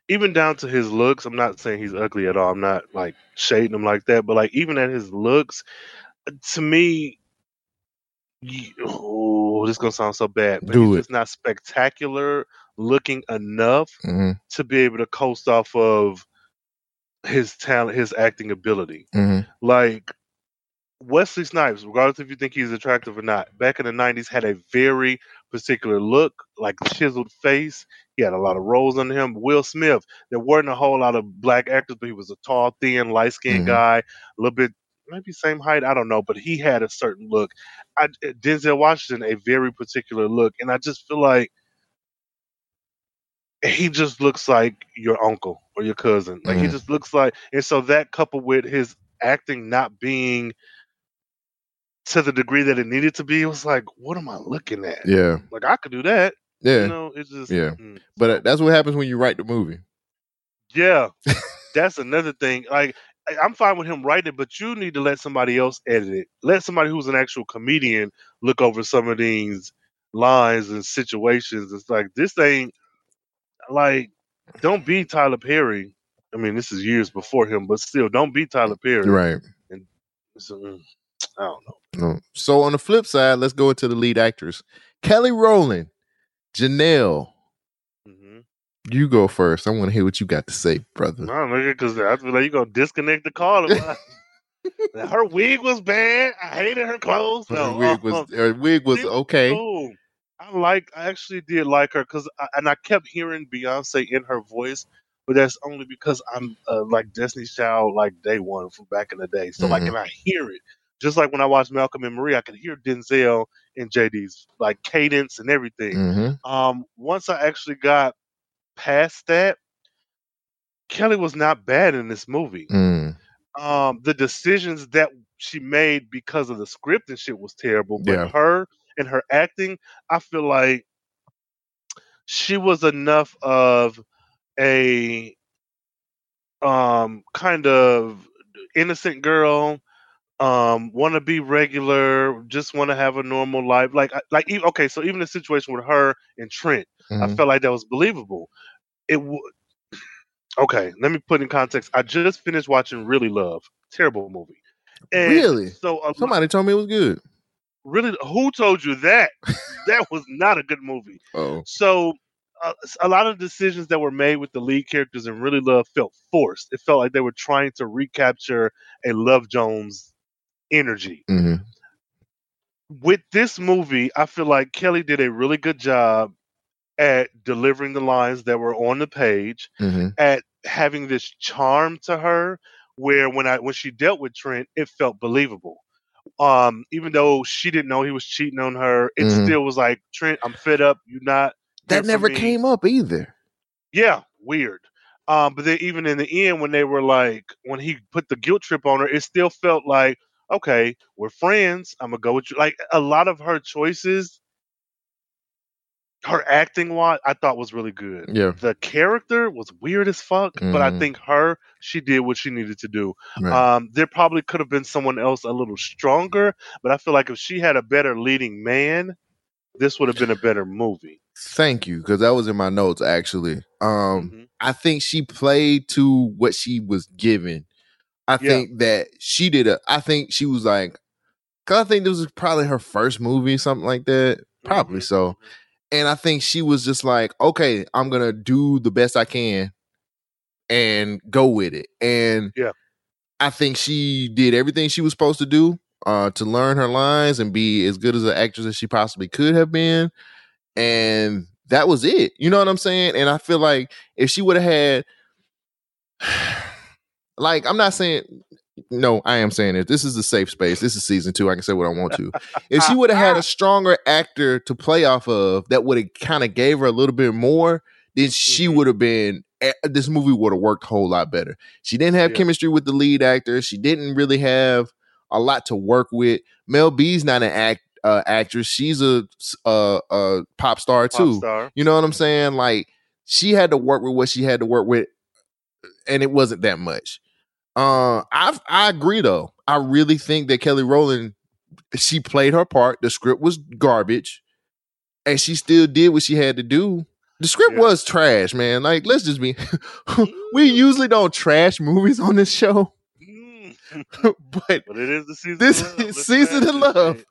even down to his looks. I'm not saying he's ugly at all. I'm not like shading him like that. But like even at his looks, to me, you, oh, this is gonna sound so bad, but Do he's it. just not spectacular looking enough Mhm, to be able to coast off of his talent, his acting ability. mhm. Like Wesley Snipes, regardless if you think he's attractive or not, back in the '90s had a very particular look, like chiseled face. He had a lot of roles under him. Will Smith, there weren't a whole lot of black actors, but he was a tall, thin, light skinned Mhm. guy, a little bit, maybe same height, I don't know, but he had a certain look. I, Denzel Washington, a very particular look, and I just feel like he just looks like your uncle or your cousin. Like he Mhm. just looks like, and so that coupled with his acting not being to the degree that it needed to be, it was like, what am I looking at? Yeah. Like I could do that. Yeah. You know, it's just yeah. mm. But uh, that's what happens when you write the movie. Yeah, that's another thing. Like I'm fine with him writing it, but you need to let somebody else edit it. Let somebody who's an actual comedian look over some of these lines and situations. It's like this ain't like don't be Tyler Perry. I mean, this is years before him, but still, don't be Tyler Perry. Right. And so, mm, I don't know. No. So on the flip side, let's go into the lead actors. Kelly Rowland, Janelle. Mm-hmm. You go first. I want to hear what you got to say, brother. No, nigga, because I feel like you're gonna disconnect the call. her wig was bad. I hated her clothes. Her wig was her wig was okay. cool. I like. I actually did like her because, and I kept hearing Beyonce in her voice, but that's only because I'm uh, like Destiny's Child, like day one from back in the day. So like, Mhm. and I hear it. Just like when I watched Malcolm and Marie, I could hear Denzel and JD's like cadence and everything. Mm-hmm. Um, once I actually got past that, Kelly was not bad in this movie. Mm. Um, the decisions that she made because of the script and shit was terrible, but Yeah. her and her acting, I feel like she was enough of a um kind of innocent girl um want to be regular just want to have a normal life like like okay so even the situation with her and trent i Mhm. felt like that was believable it w- okay let me put in context i just finished watching really love terrible movie And Really? so Somebody told me it was good. really who told you that that was not a good movie Oh. so uh, a lot of decisions that were made with the lead characters in Really Love felt forced. It felt like they were trying to recapture a Love Jones energy. Mm-hmm. With this movie, I feel like Kelly did a really good job at delivering the lines that were on the page, Mm-hmm. at having this charm to her where when I when she dealt with Trent, it felt believable. Um, even though she didn't know he was cheating on her, it Mhm. still was like, Trent, I'm fed up. You're not That never came up either. Yeah, weird. Um, but then even in the end, when they were like, when he put the guilt trip on her, it still felt like, okay, we're friends. I'm gonna go with you. Like a lot of her choices, her acting, what I thought was really good. Yeah. The character was weird as fuck, but I Mhm. think her, she did what she needed to do. Right. Um, there probably could have been someone else a little stronger, but I feel like if she had a better leading man, this would have been a better movie. Thank you, because that was in my notes actually. Um, Mm-hmm. I think she played to what she was given. I Yeah. think that she did a. I think she was like, cause I think this was probably her first movie, something like that. Mm-hmm. Probably so. And I think she was just like, okay, I'm gonna do the best I can and go with it. And Yeah. I think she did everything she was supposed to do uh, to learn her lines and be as good as an actress as she possibly could have been. And that was it. You know what I'm saying? And I feel like if she would have had, like, I'm not saying, no, I am saying it. This is a safe space. This is season two. I can say what I want to. If she would have had a stronger actor to play off of that would have kind of gave her a little bit more, then she would have been, eh, this movie would have worked a whole lot better. She didn't have Yeah. chemistry with the lead actor. She didn't really have a lot to work with. Mel B's not an act uh, actress. She's a, a a pop star Pop too. star. You know what I'm saying? Like she had to work with what she had to work with, and it wasn't that much. Uh, I I agree though. I really think that Kelly Rowland she played her part. The script was garbage, and she still did what she had to do. The script Yeah. was trash, man. Like let's just be. we usually don't trash movies on this show, but But it is the season. this of love. Season of love.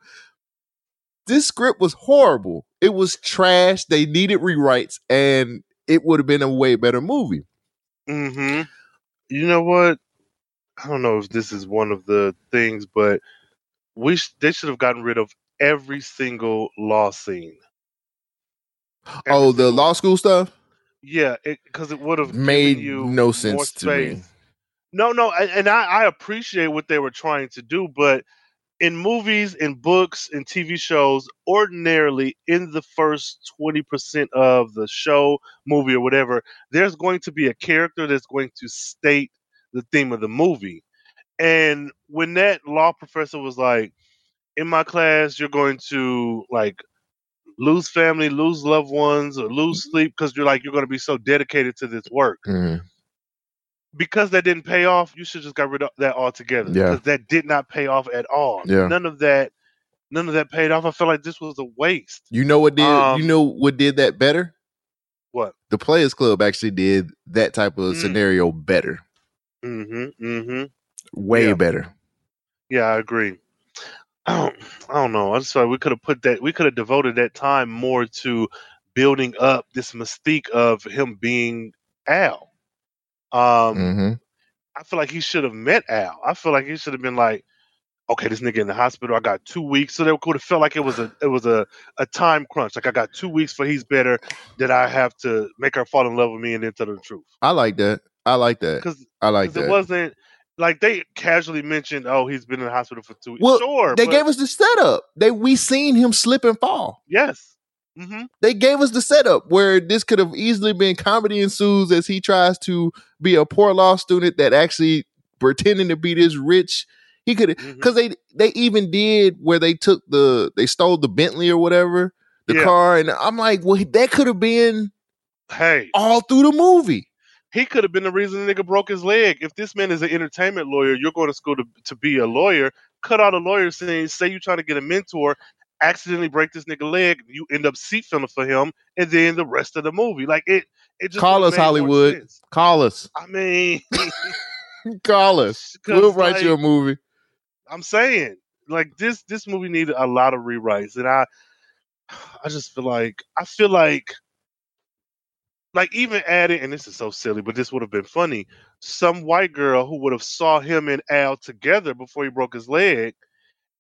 This script was horrible. It was trash. They needed rewrites, and it would have been a way better movie. hmm You know what? I don't know if this is one of the things, but we sh- they should have gotten rid of every single law scene. Every oh, the law school stuff Yeah, because it, would have made you no sense to me. No, no, and, and I, I appreciate what they were trying to do, but in movies, in books, in TV shows, ordinarily in the first 20% of the show, movie, or whatever, there's going to be a character that's going to state the theme of the movie. And when that law professor was like, in my class, you're going to like lose family, lose loved ones, or lose sleep because you're like, you're going to be so dedicated to this work. Mhm. Because that didn't pay off, you should just got rid of that altogether. Yeah. Because that did not pay off at all. Yeah. None of that, none of that paid off. I feel like this was a waste. You know what did Um, you know what did that better? What? The Players Club actually did that type of Mm. scenario better. Mm-hmm. Mm-hmm. Way Yeah. better. Yeah, I agree. I don't, I don't know. I'm sorry. we could have put that. We could have devoted that time more to building up this mystique of him being Al. Um, hmm I feel like he should have met Al. I feel like he should have been like, okay, this nigga in the hospital. I got two weeks, so they would have felt like it was a it was a a time crunch. Like I got two weeks for he's better. That I have to make her fall in love with me and then tell her the truth. I like that. I like that. Because I like it that. wasn't like they casually mentioned, oh, he's been in the hospital for two weeks. well, sure, they but- gave us the setup. They we seen him slip and fall. yes. Mm-hmm. They gave us the setup where this could have easily been comedy ensues as he tries to be a poor law student that actually pretending to be this rich. He could Mm-hmm. because they they even did where they took the they stole the Bentley or whatever the Yeah. car and I'm like, well, that could have been Hey, all through the movie. He could have been the reason the nigga broke his leg. If this man is an entertainment lawyer, you're going to school to, to be a lawyer. Cut out a lawyer scene. Say you're trying to get a mentor, accidentally break this nigga leg. You end up seat filling for him, and then the rest of the movie, like it, it just Call us Hollywood. Call us. I mean, Call us. We'll write you a movie. I'm saying like this this movie needed a lot of rewrites, and I I just feel like I feel like like even adding, and this is so silly, but this would have been funny. Some white girl who would have saw him and Al together before he broke his leg,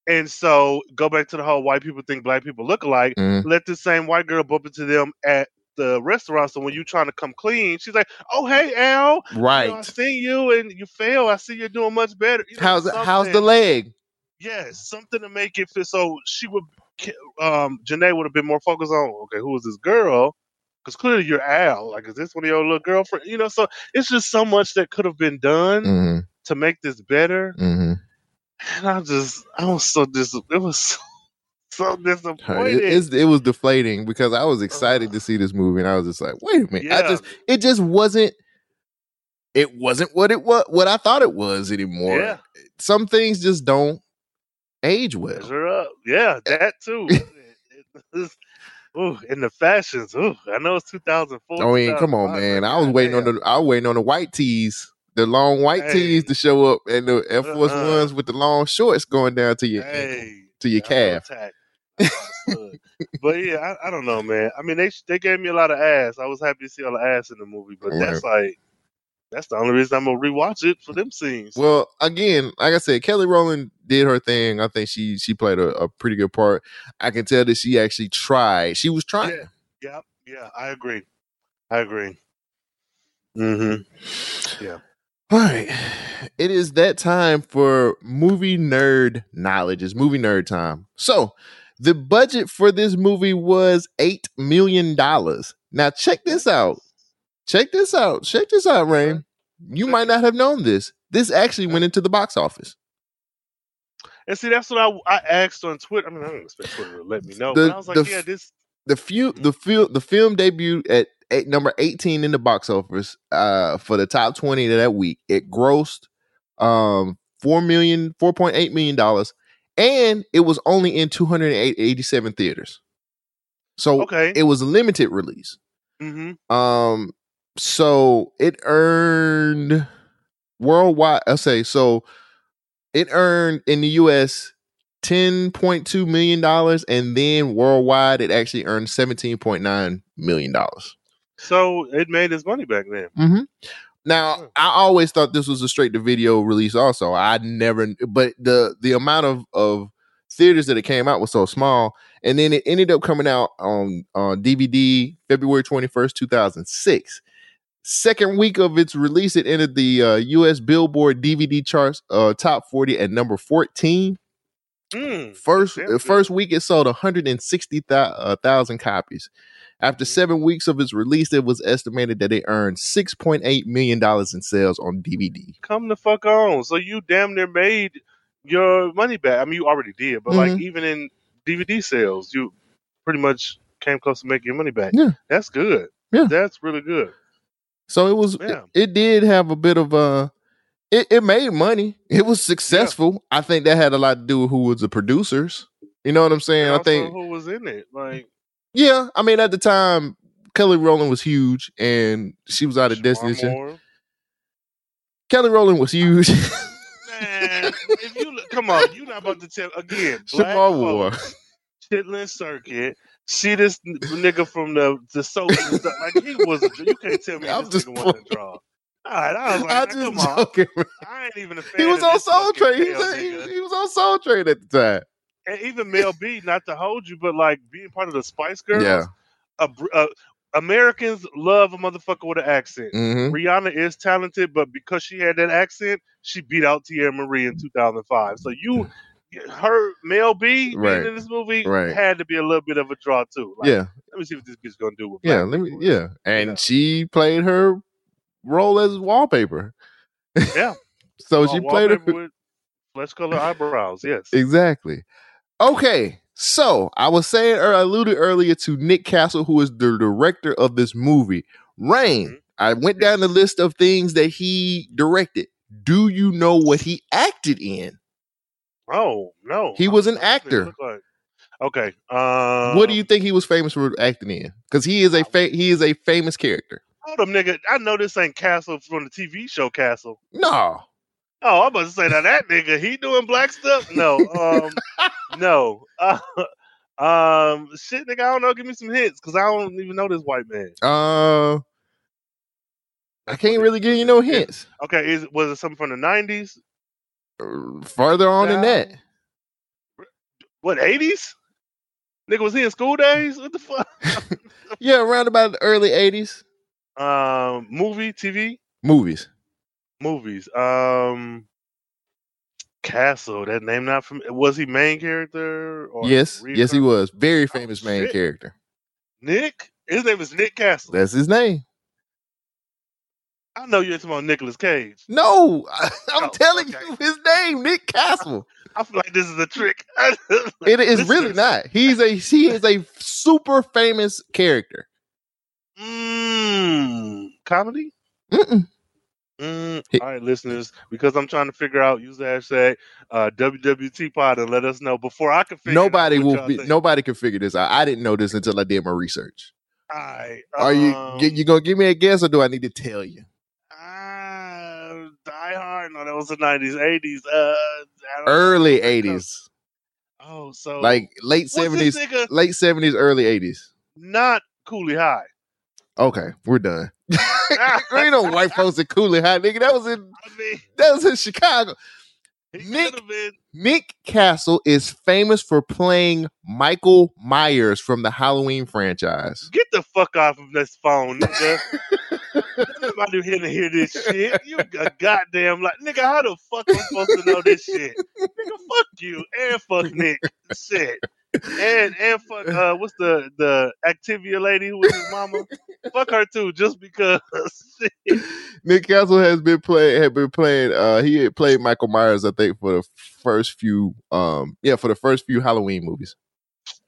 and so go back to the whole white people think black people look alike. Mhm. Let the same white girl bump into them at the restaurant. So when you trying to come clean, she's like, "Oh hey Al, you know, I Right. seen you and you fail. I see you're doing much better." You know, How's how's the leg? Yes, something to make it fit. So she would, um, Janae would have been more focused on, okay, who is this girl? Because clearly you're Al. Like, is this one of your little girlfriend? You know, so it's just so much that could have been done hmm to make this better. hmm And I just, I was so dis, it was so, so It, disappointed. it's- it was deflating because I was excited to see this movie and I was just like, wait a minute. I Yeah. just it just wasn't it wasn't what it was what I thought it was anymore. yeah, Some things just don't age well. measure up. Yeah, that too. ooh, and the fashions. Ooh, I know it's 2004. I mean, come on, man. I was waiting on the I was waiting on the white tees, the long white Hey. tees to show up and the Air Force Uh-uh. ones with the long shorts going down to your Hey, to your know calf. attack. I understood. but yeah, I, I don't know, man. I mean, they they gave me a lot of ass. I was happy to see all the ass in the movie, but that's like that's the only reason I'm gonna rewatch it for them scenes. Well, again, like I said, Kelly Rowland did her thing. I think she she played a, a pretty good part. I can tell that she actually tried. She was trying. yeah, yeah, yeah. I agree. I agree. Mm-hmm. Yeah. All right. It is that time for movie nerd knowledge. It's movie nerd time. So, the budget for this movie was $8 million. Now, check this out. Check this out. Check this out, Rhayne. You might not have known this. This actually went into the box office. And see, that's what I, I asked on Twitter. I mean, I don't expect Twitter to let me know, The- but I was like, the yeah, this. The few the film the film debuted at eight, number 18 in the box office uh for the top 20 of that week. It grossed um 4 million 4.8 million dollars and it was only in 287 theaters. So Okay. it was a limited release. Mm-hmm. Um so it earned worldwide I say so it earned in the US 10.2 million dollars and then worldwide it actually earned 17.9 million dollars. So it made its money back then. Mm-hmm. Now, I always thought this was a straight to video release. Also, I never, but the the amount of of theaters that it came out was so small, and then it ended up coming out on on DVD February twenty first, two thousand six. Second week of its release, it entered the uh, U.S. Billboard DVD charts uh, top forty at number fourteen. Mm, First uh, first week it sold 160,000 copies. After Mm-hmm. seven weeks of its release, it was estimated that it earned 6.8 million dollars in sales on DVD. come the fuck on. So you damn near made your money back. I mean, you already did, but like Mhm. even in DVD sales, you pretty much came close to making your money back. Yeah. That's good. Yeah. That's really good. So it was Yeah. it, it did have a bit of a it, it made money. It was successful. I think that had a lot to do with who was the producers. You know what I'm saying? I think who was in it? Like yeah, I mean at the time Kelly Rowland was huge and she was out of destination. Kelly Rowland was huge. Man, if you come on, you're not about to tell again. Black Shemar Moore. Chitlin Circuit. See this nigga from the the soap and stuff. Like he was. You can't tell me I'm this just nigga wasn't draw. All right, I was like, I "Nah, come on. joking. man. I ain't even a fan. He was on Soul Train. He was, he, he was on Soul Train at the time. and even Mel B, not to hold you, but like being part of the Spice Girls. Yeah. a uh, Americans love a motherfucker with an accent. Mhm. Rihanna is talented, but because she had that accent, she beat out Teairra Mari in 2005. So you, her Mel B Right. in this movie Right. had to be a little bit of a draw too. Like, Yeah. Let me see what this bitch gonna do with. Yeah, let me people. yeah. And she played her role as wallpaper. Yeah. So Uh, she played her with flesh color eyebrows. Yes. Exactly. Okay. So I was saying or I alluded earlier to Nick Castle, who is the director of this movie. Rhayne. Mm-hmm. I went down the list of things that he directed. Do you know what he acted in? Oh no. He was an know what this nigga actor. like. Okay. Uh, what do you think he was famous for acting in? Because he is a fa- he is a famous character. Hold up, nigga. I know this ain't Castle from the TV show Castle. No. Oh, I'm about to say now that nigga, he doing black stuff? No, um, no. Uh, um, shit, nigga, I don't know. Give me some hits, cause I don't even know this white man. Uh I can't really give you no hints. Okay, is was it something from the '90s? Further on than that. What '80s? Nigga, was he in school days? What the fuck? Yeah, around about the early 80s. um, movie, TV, Movies. movies. Um, Castle. That name not from. Was he main character? Or yes, yes, he was. Very famous main Oh, shit. character. Nick. His name is Nick Castle. That's his name. I know you're talking about Nicolas Cage. No, I'm Oh, telling okay. you his name, Nick Castle. I feel like this is a trick. It is really not. He's a he is a super famous character. Mm, comedy? Mm-mm. Mm, all right, listeners, because I'm trying to figure out, use the hashtag uh, WWT pod and let us know before I can figure Nobody will be, nobody can figure this out. I didn't know this until I did my research. All right. Are um, you, you gonna give me a guess or do I need to tell you? Uh, Die Hard? No, that was the 90s, 80s. Uh, I don't know. Early 80s. Oh, so Like late seventies, late seventies, early eighties. not Cooley High. Okay, we're done. ain't no white folks in Cooley High, nigga. That was in I mean, that was in Chicago. Nick- could have been. Nick Castle is famous for playing Michael Myers from the Halloween franchise. Get the fuck off of this phone, nigga. Nobody here to hear this shit. You a goddamn like nigga. How the fuck I'm supposed to know this shit? Nigga, fuck you and fuck Nick. Shit. And and fuck uh what's the the Activia lady who was his mama? fuck her too, just because. Nick Castle has been playing had been playing uh he had played Michael Myers, I think, for the first few um yeah, for the first few Halloween movies.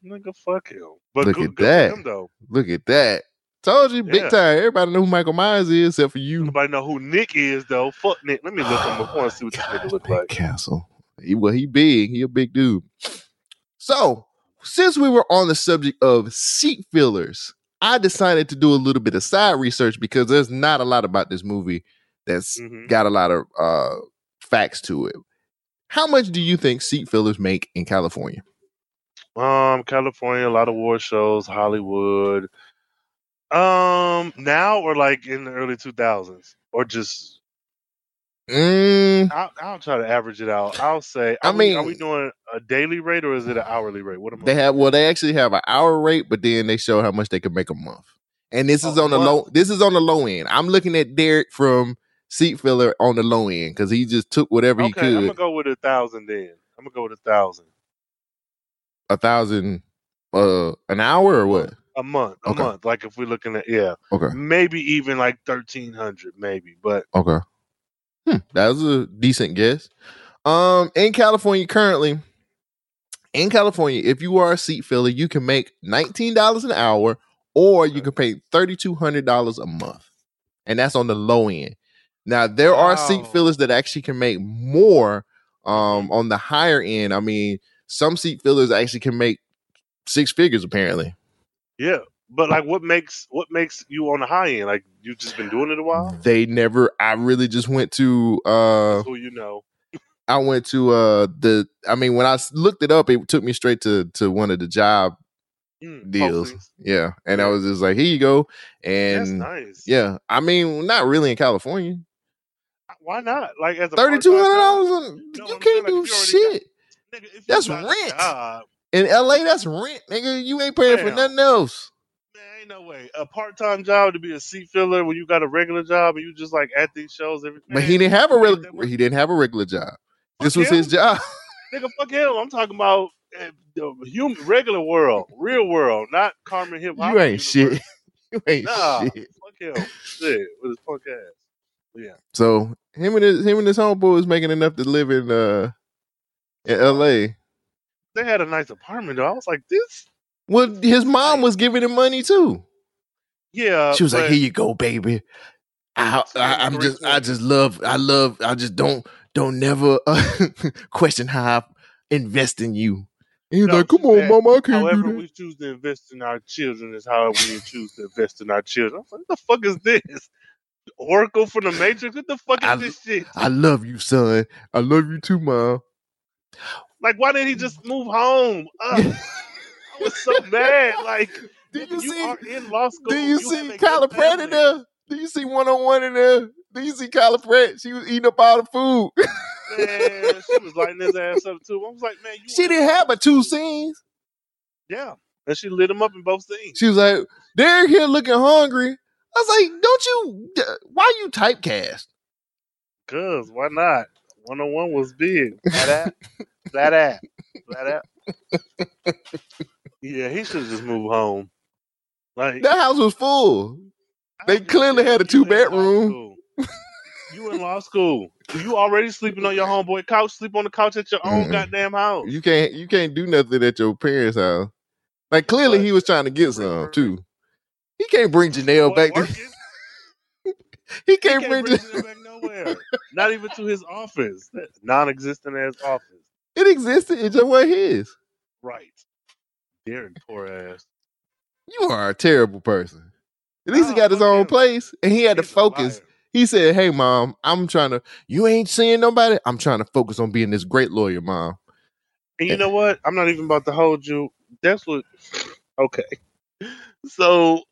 Nigga, fuck him. But Look good, at that. him though. Look at that. Told you, big Yeah. time. Everybody know who Michael Myers is, except for you. Nobody know who Nick is though. Fuck Nick. Let me look him up. I want to see what this nigga look like. Nick Castle. He well, he big. He a big dude. So, since we were on the subject of seat fillers, I decided to do a little bit of side research because there's not a lot about this movie that's Mhm. got a lot of uh facts to it. How much do you think seat fillers make in California? Um, California, a lot of war shows, Hollywood. Um, now or like in the early two thousands, or just Mm, I'll, I'll try to average it out. I'll say. I mean, we- are we doing a daily rate or is it an hourly rate? What am I? they have well, they actually have an hour rate, but then they show how much they can make a month. And this is A on the low. This is on the low end. I'm looking at Derek from seat filler on the low end because he just took whatever he could. I'm gonna go with a thousand then. I'm gonna go with a thousand. a thousand uh an hour or what? A month, a Okay. month. Like if we're looking at yeah, Okay. maybe even like thirteen hundred, maybe. But Okay. Hmm, that was a decent guess. Um, in California currently, in California, if you are a seat filler, you can make nineteen dollars an hour, or you can pay thirty two hundred dollars a month, and that's on the low end. Now there are seat fillers that actually can make more. Um, on the higher end, I mean, some seat fillers actually can make six figures. Apparently, yeah, but like, what makes what makes you on the high end? Like you've just been doing it a while. they never. I really just went to uh That's who you know. I went to uh the I mean when I looked it up it took me straight to to one of the job Mm, deals. postings. Yeah. And I was just like, here you go. That's And nice. yeah, I mean not really in California. Why not? Like as a thirty two hundred dollars? You can't like, do you already got- shit. Nigga, That's rent. job, In LA, that's rent, nigga. You ain't paying for nothing else. man, ain't no way. A part time job to be a seat filler when you got a regular job and you just like at these shows every. But he didn't have a regular he didn't have a regular job. This was his job. Nigga, fuck him. I'm talking about uh, the human, regular world, real world, not Carmen hip hop. you ain't shit. You ain't Nah, shit. fuck him. Shit, with his punk ass. Yeah. So him and his him and his homeboy was making enough to live in uh in LA. They had a nice apartment though. I was like, this. Well, his mom was giving him money too. Yeah. She was like, but- "Here you go, baby. I, I, I'm just, I just love, I love, I just don't, don't never uh, question how I invest in you." And he was No, like, "Come on, said, mama, I can't However, do that." we choose to invest in our children is how we choose to invest in our children. I was like, what the fuck is this? Oracle from the Matrix? What the fuck is I- this shit? I love you, son. I love you too, mom. Like, why didn't he just move home? Ugh, I was so mad. Like, did you you see- are in law school. Do you, have see Pratt in there? Do you see one on one in there? Do you see Kyla Pratt? She was eating up all the food. Man, she was lighting his ass up too. I was like, man, you she didn't have but two scenes. Yeah. And she lit him up in both scenes. She was like, "They're here looking hungry. I was like, don't you, why you typecast? Cause why not? One on one was big. That app. that app. That app. Yeah, he should just move home. Like That house was full. They clearly had a two bedroom. You in law school. You already sleeping on your homeboy couch. Sleep on the couch at your own goddamn house. You can't you can't do nothing at your parents' house. Like clearly he was trying to get some too. He can't bring Janelle back to he He can't, can't bring, bring Jan- him back nowhere. Not even to his office. That Non-existent as office. it existed, it just wasn't his. Right. Derek, poor ass. You are a terrible person. At least he got his own him. place and he had to focus. He said, Hey mom, I'm trying to you ain't seeing nobody. I'm trying to focus on being this great lawyer, mom. And you know what? I'm not even about to hold you. That's what. Okay. So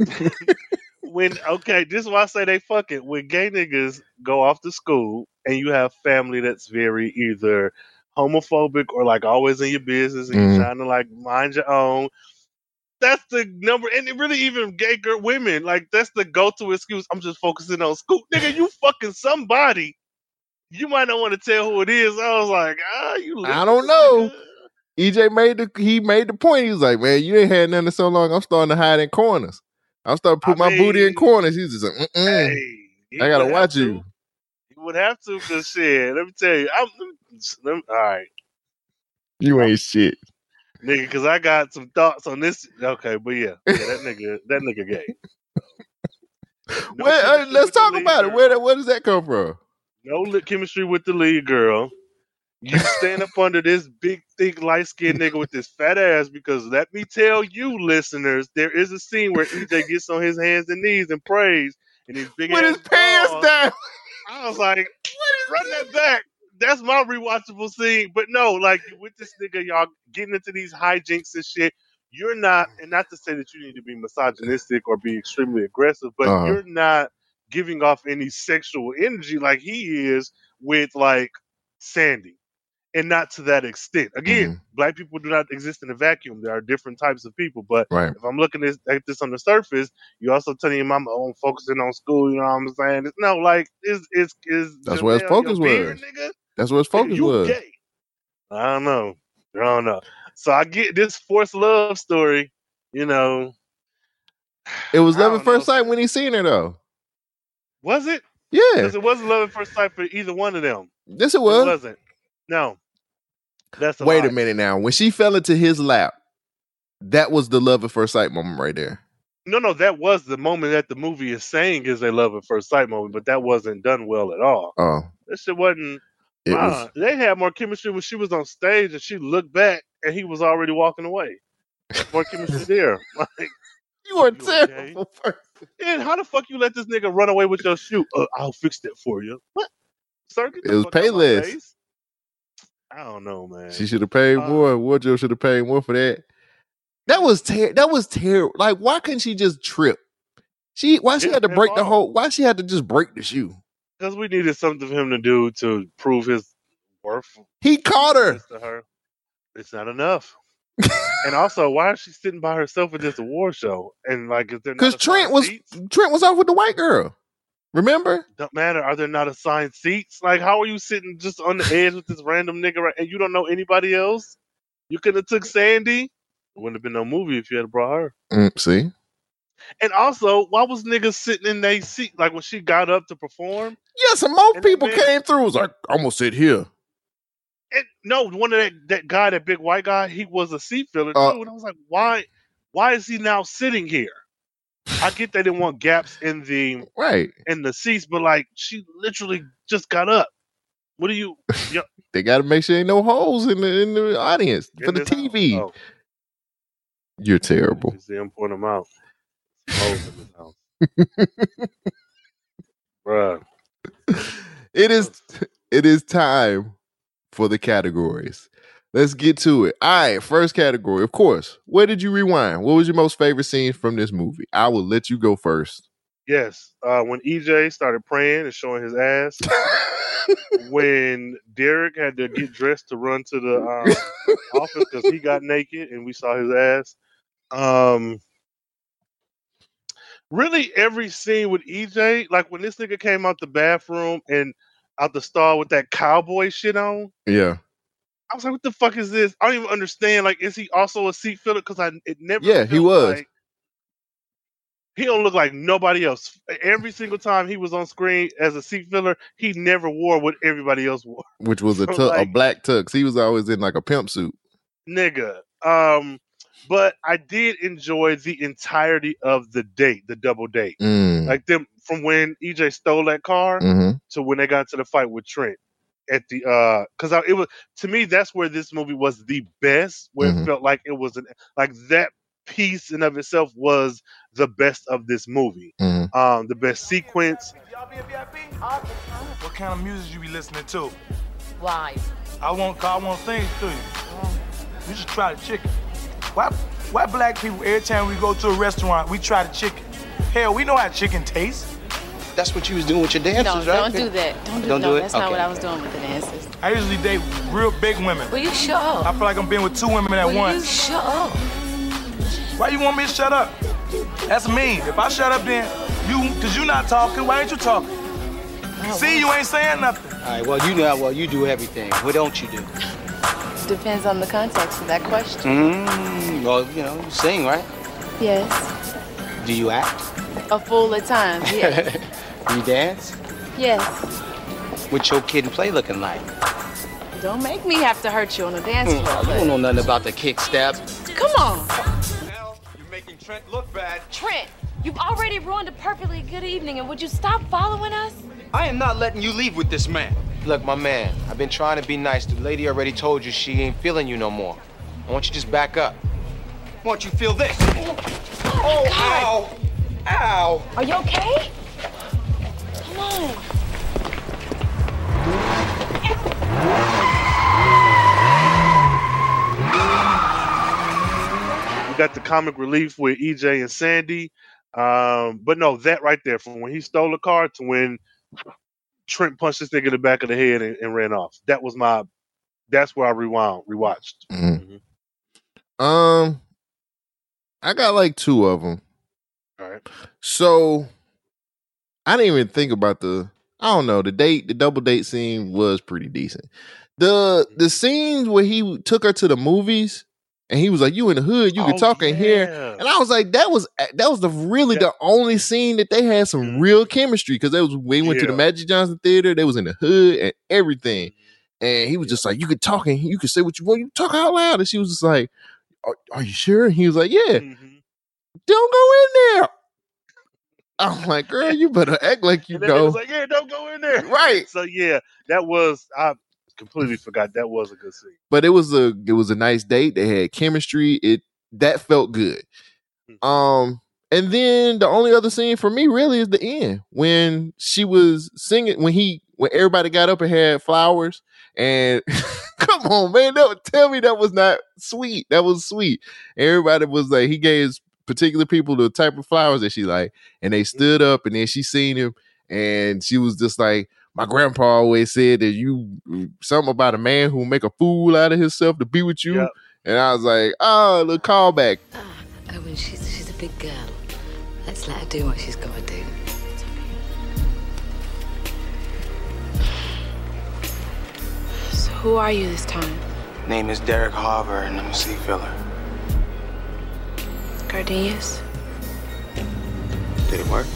when okay, this is why I say they fuck it. When gay niggas go off to school and you have family that's very either homophobic or like always in your business and Mhm. you're trying to like mind your own. That's the number, and it really even gay girl women like that's the go-to excuse. I'm just focusing on school, nigga. You fucking somebody. You might not want to tell who it is. I was like, ah, you. I don't know. nigga. EJ made the he made the point. He was like, Man, you ain't had nothing in so long. I'm starting to hide in corners. I'm starting to put I my booty in corners. He's just like. Hey, I gotta watch to. you. He would have to, cause shit. Let me tell you, I'm. Let me, all right, You ain't shit. Nigga, cause I got some thoughts on this. Okay, but yeah, yeah, that nigga, that nigga gay. No Where, uh, let's talk about it. Where where does that come from? No chemistry with the lead girl. You stand up under this big, thick, light skinned nigga with this fat ass because let me tell you, listeners, there is a scene where EJ gets on his hands and knees and prays, and his big With ass his pants down. I was like, run that back. That's my rewatchable scene. But no, like with this nigga, y'all getting into these hijinks and shit. You're not, and not to say that you need to be misogynistic or be extremely aggressive, but Uh-huh. you're not giving off any sexual energy like he is with like Sandy. And not to that extent. Again, Mm-hmm. black people do not exist in a vacuum. There are different types of people. But Right. if I'm looking at, this on the surface, you also telling your mama, "Oh, I'm focusing on school." You know what I'm saying? It's, no, like, is is is That's where his focus was. nigga? That's where his focus you was. gay. I don't know. I don't know. So I get this forced love story. You know, It was love at first know. sight when he seen her though. was it? Yeah, Because it wasn't love at first sight for either one of them. yes, it was. It was. wasn't. No. That's a Wait a minute now. When she fell into his lap, that was the love at first sight moment right there. No, no, that was the moment that the movie is saying is a love at first sight moment, but that wasn't done well at all. Oh, That shit wasn't. it uh, was. They had more chemistry when she was on stage and she looked back and he was already walking away. More chemistry there. Like, You are You okay? terrible person. and how the fuck you let this nigga run away with your shoe? Uh, I'll fix that for you. What? Sir, It was fuck out my Payless. I don't know, man. She should have paid Uh, more. Wardrobe should have paid more for that. That was ter- That was terrible. Like, why couldn't she just trip? She why she had to break the whole? Why she had to just break the shoe? Because we needed something for him to do to prove his worth. He caught her. to her. It's not enough. and also, why is she sitting by herself at this award show? And like, is there Because Trent was seats? Trent was off with the white girl. Remember? Don't matter. Are there not assigned seats? Like, how are you sitting just on the edge with this random nigga right, and you don't know anybody else? You could have took Sandy. Wouldn't have been no movie if you had brought her. Mm, see, And also, why was niggas sitting in their seat? Like when she got up to perform, more And people then- came through. Was like, I'm gonna sit here. and no, one of that that guy, that big white guy, he was a seat filler Uh, too. And I was like, why? Why is he now sitting here? I get they didn't want gaps in the Right? in the seats, but like she literally just got up. What do you? Yeah, They got to make sure ain't no holes in the in the audience for the? TV. Oh, You're terrible. see him point them out. Holes in house, bruh. It is it is time for the categories. Let's get to it. All right, first category, of course. Where did you rewind? What was your most favorite scene from this movie? I will let you go first. Yes, uh, when EJ started praying and showing his ass. when Derek had to get dressed to run to the um, office because he got naked and we saw his ass. Um, really, every scene with EJ, like when this nigga came out the bathroom and out the stall with that cowboy shit on, Yeah. I was like, "What the fuck is this?" I don't even understand. Like, is he also a seat filler? Because I it never. Yeah, he was. like- he don't look like nobody else. Every single time he was on screen as a seat filler, he never wore what everybody else wore. Which was a So, tu- a black tux. He was always in like a pimp suit. nigga. Um, but I did enjoy the entirety of the date, the double date. Mm. Like them from when EJ stole that car hmm to when they got to the fight with Trent at the uh because it was to me that's where this movie was the best where Mhm. it felt like it was an like that piece in of itself was the best of this movie hmm um the best sequence What kind of music you be listening to? why I want, I want things to you. You just try the chicken. Why, why black people, every time we go to a restaurant, we try the chicken? Hell, we know how chicken tastes. That's what you was doing with your No, dancers, right? don't do that. Don't do, Don't no, do it? That's not what I was doing with the dancers. I usually date real big women. Will you shut up? I feel like I'm being with two women at Will you once. shut up? Why you want me to shut up? That's mean. If I shut up, then you, cause you're not talking. Why ain't you talking? See, you ain't saying nothing. All right, well, you know, well, you do everything. What don't you do? Depends on the context of that question. Mm, well, you know, you sing, right? Yes. Do you act? A fool at times, yes. Do you dance? yes. What's your kid and play looking like? Don't make me have to hurt you on the dance Hmm, floor. you don't know nothing about the kick step. Come on. Now you're making Trent look bad. Trent, you've already ruined a perfectly good evening, and would you stop following us? I am not letting you leave with this man. Look, my man, I've been trying to be nice. The lady already told you she ain't feeling you no more. I want you to just back up. Why don't you feel this? Oh, Ow! Ow! Are you okay? Come on. we got the comic relief with EJ and Sandy um but no that right there from when he stole the car to when Trent punched this nigga in the back of the head and, and ran off that was my that's where I rewound rewatched Mhm. Um, I got like two of them. all right So I didn't even think about the I don't know. The date, the double date scene was pretty decent. The the scenes where he took her to the movies and he was like, "You in the hood, you can Oh, talk in here," and I was like, "That was that was the really the only scene that they had some real chemistry because they was we went to the Mm-hmm. Magic Johnson Theater, they was in the hood and everything." And he was just like, "You could talk and you could say what you want. You talk out loud." And she was just like, "Are, are you sure?" And he was like, "Yeah." Mm-hmm. Don't go in there. I'm like, girl, you better act like you And then they know. was like, yeah, don't go in there. Right. So yeah, that was I completely forgot that was a good scene. but it was a it was a nice date. They had chemistry. It that felt good. Um, and then the only other scene for me really is the end when she was singing when he when everybody got up and had flowers and come on man that tell me that was not sweet that was sweet everybody was like he gave particular people the type of flowers that she like and they mm-hmm. stood up and then she seen him and she was just like my grandpa always said that you something about a man who make a fool out of himself to be with you and i was like oh little callback ah, Oh, and she's she's a big girl. Let's let her do what she's got to do. So who are you this time? Name is Derek Harbour, and I'm a sea filler. Gardenias? Did it work?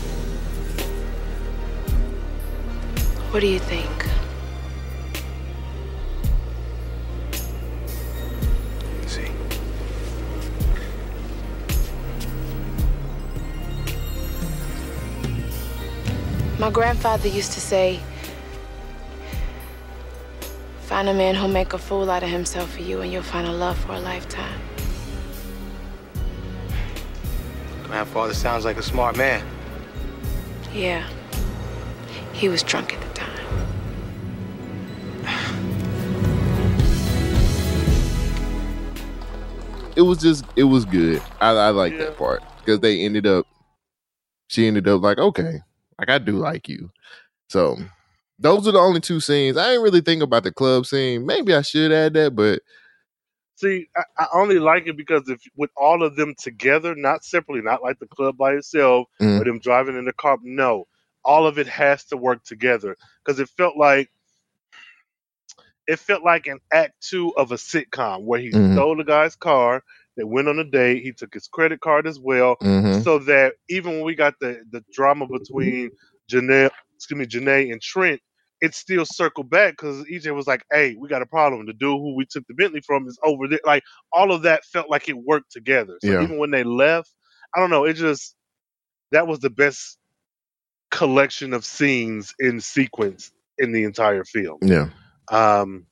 What do you think? See. My grandfather used to say, find a man who'll make a fool out of himself for you and you'll find a love for a lifetime. Grandfather sounds like a smart man. Yeah. He was drunk at the time. it was just it was good. I, I like that part because they ended up. She ended up like okay, like I do like you. So those are the only two scenes. I didn't really think about the club scene. Maybe I should add that, but See, I, I only like it because if with all of them together, not separately, not like the club by itself Mhm. or them driving in the car. No, all of it has to work together because it felt like it felt like an act two of a sitcom where he Mhm. stole the guy's car. They went on a date. He took his credit card as well, Mhm. so that even when we got the the drama between Janelle, excuse me, Janae and Trent, it still circled back because EJ was like, "Hey, we got a problem. The dude who we took the Bentley from is over there." Like all of that felt like it worked together. So Yeah. even when they left, I don't know. It just that was the best collection of scenes in sequence in the entire film. yeah, Um,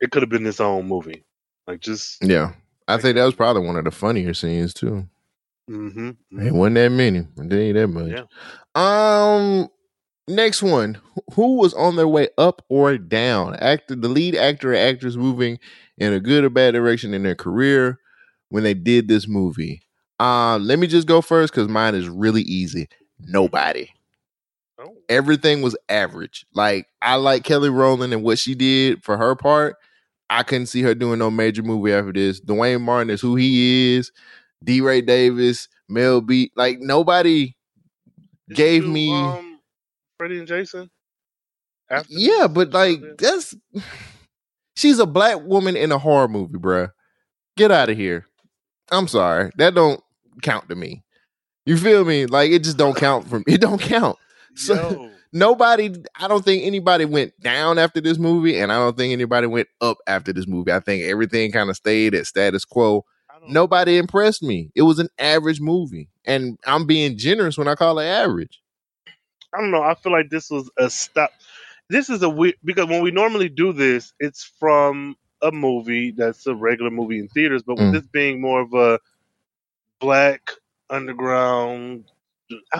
it could have been its own movie. Like just yeah. I think that was probably one of the funnier scenes too. hmm It wasn't that many. It ain't that much. Yeah. Um, next one. Who was on their way up or down? Actor, the lead actor or actress moving in a good or bad direction in their career when they did this movie. Uh, let me just go first because mine is really easy. Nobody. Oh. Everything was average. Like I like Kelly Rowland and what she did for her part. I couldn't see her doing no major movie after this. Duane Martin is who he is. DeRay Davis, Mel B. Like nobody gave me. um, Freddie and Jason. After yeah, but like that's she's a black woman in a horror movie, bruh. Get out of here. I'm sorry. That don't count to me. You feel me? Like it just don't count from it don't count. So nobody I don't think anybody went down after this movie, and I don't think anybody went up after this movie. I think everything kind of stayed at status quo. Nobody impressed me. It was an average movie. And I'm being generous when I call it average. I don't know. I feel like this was a stop. This is a weird because when we normally do this, it's from a movie that's a regular movie in theaters. But with Mm. this being more of a black underground,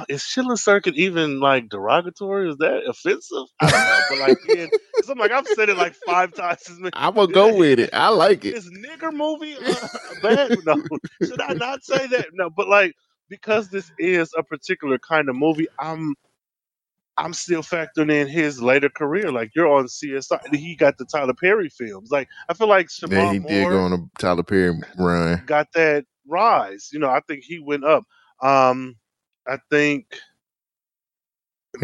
is Chitlin Circuit even like derogatory? Is that offensive? I don't know. But like, yeah, I'm like I've said it like five times. I'm gonna go with it. I like it. Is this nigger movie uh, bad? No, should I not say that? No, but like because this is a particular kind of movie, I'm I'm still factoring in his later career. Like you're on CSI, he got the Tyler Perry films. Like I feel like Shemar Yeah, he Moore did go on a Tyler Perry run. got that rise. You know, I think he went up. Um, I think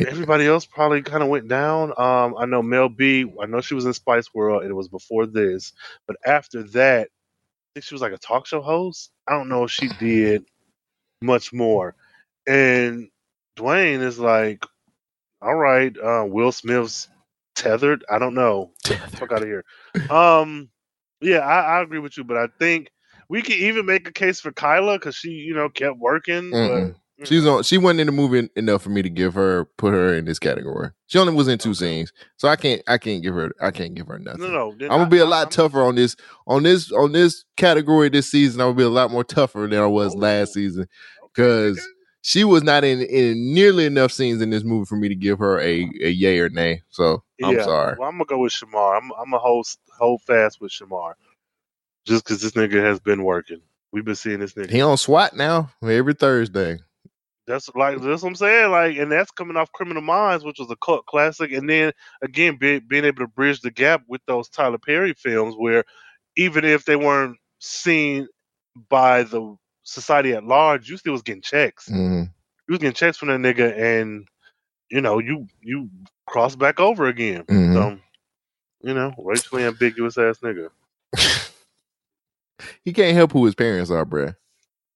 Everybody else probably kind of went down. Um, I know Mel B. I know she was in Spice World, and it was before this. But after that, I think she was like a talk show host. I don't know if she did much more. And Duane is like, all right, uh, Will Smith's tethered. I don't know. Fuck out of here. Um, yeah, I, I agree with you, but I think we can even make a case for Kyla because she, you know, kept working. Mm-mm. She's on. She wasn't in the movie enough for me to give her put her in this category. She only was in two scenes, so I can't. I can't give her. I can't give her nothing. no, no, I'm gonna be a lot tougher on this on this on this category this season. I'm gonna be a lot more tougher than I was last season because she was not in, in nearly enough scenes in this movie for me to give her a, uh-huh. a yay or nay. So I'm yeah, sorry. Well, I'm gonna go with Shemar. I'm I'm a hold hold fast with Shemar, just because this nigga has been working. We've been seeing this nigga. He on SWAT now every Thursday. That's like that's what I'm saying. Like, and that's coming off Criminal Minds, which was a cult classic, and then again be, being able to bridge the gap with those Tyler Perry films, where even if they weren't seen by the society at large, you still was getting checks. Mhm. You was getting checks from that nigga, and you know you you cross back over again. Mhm. So, you know, racially ambiguous ass nigga. He can't help who his parents are, bruh.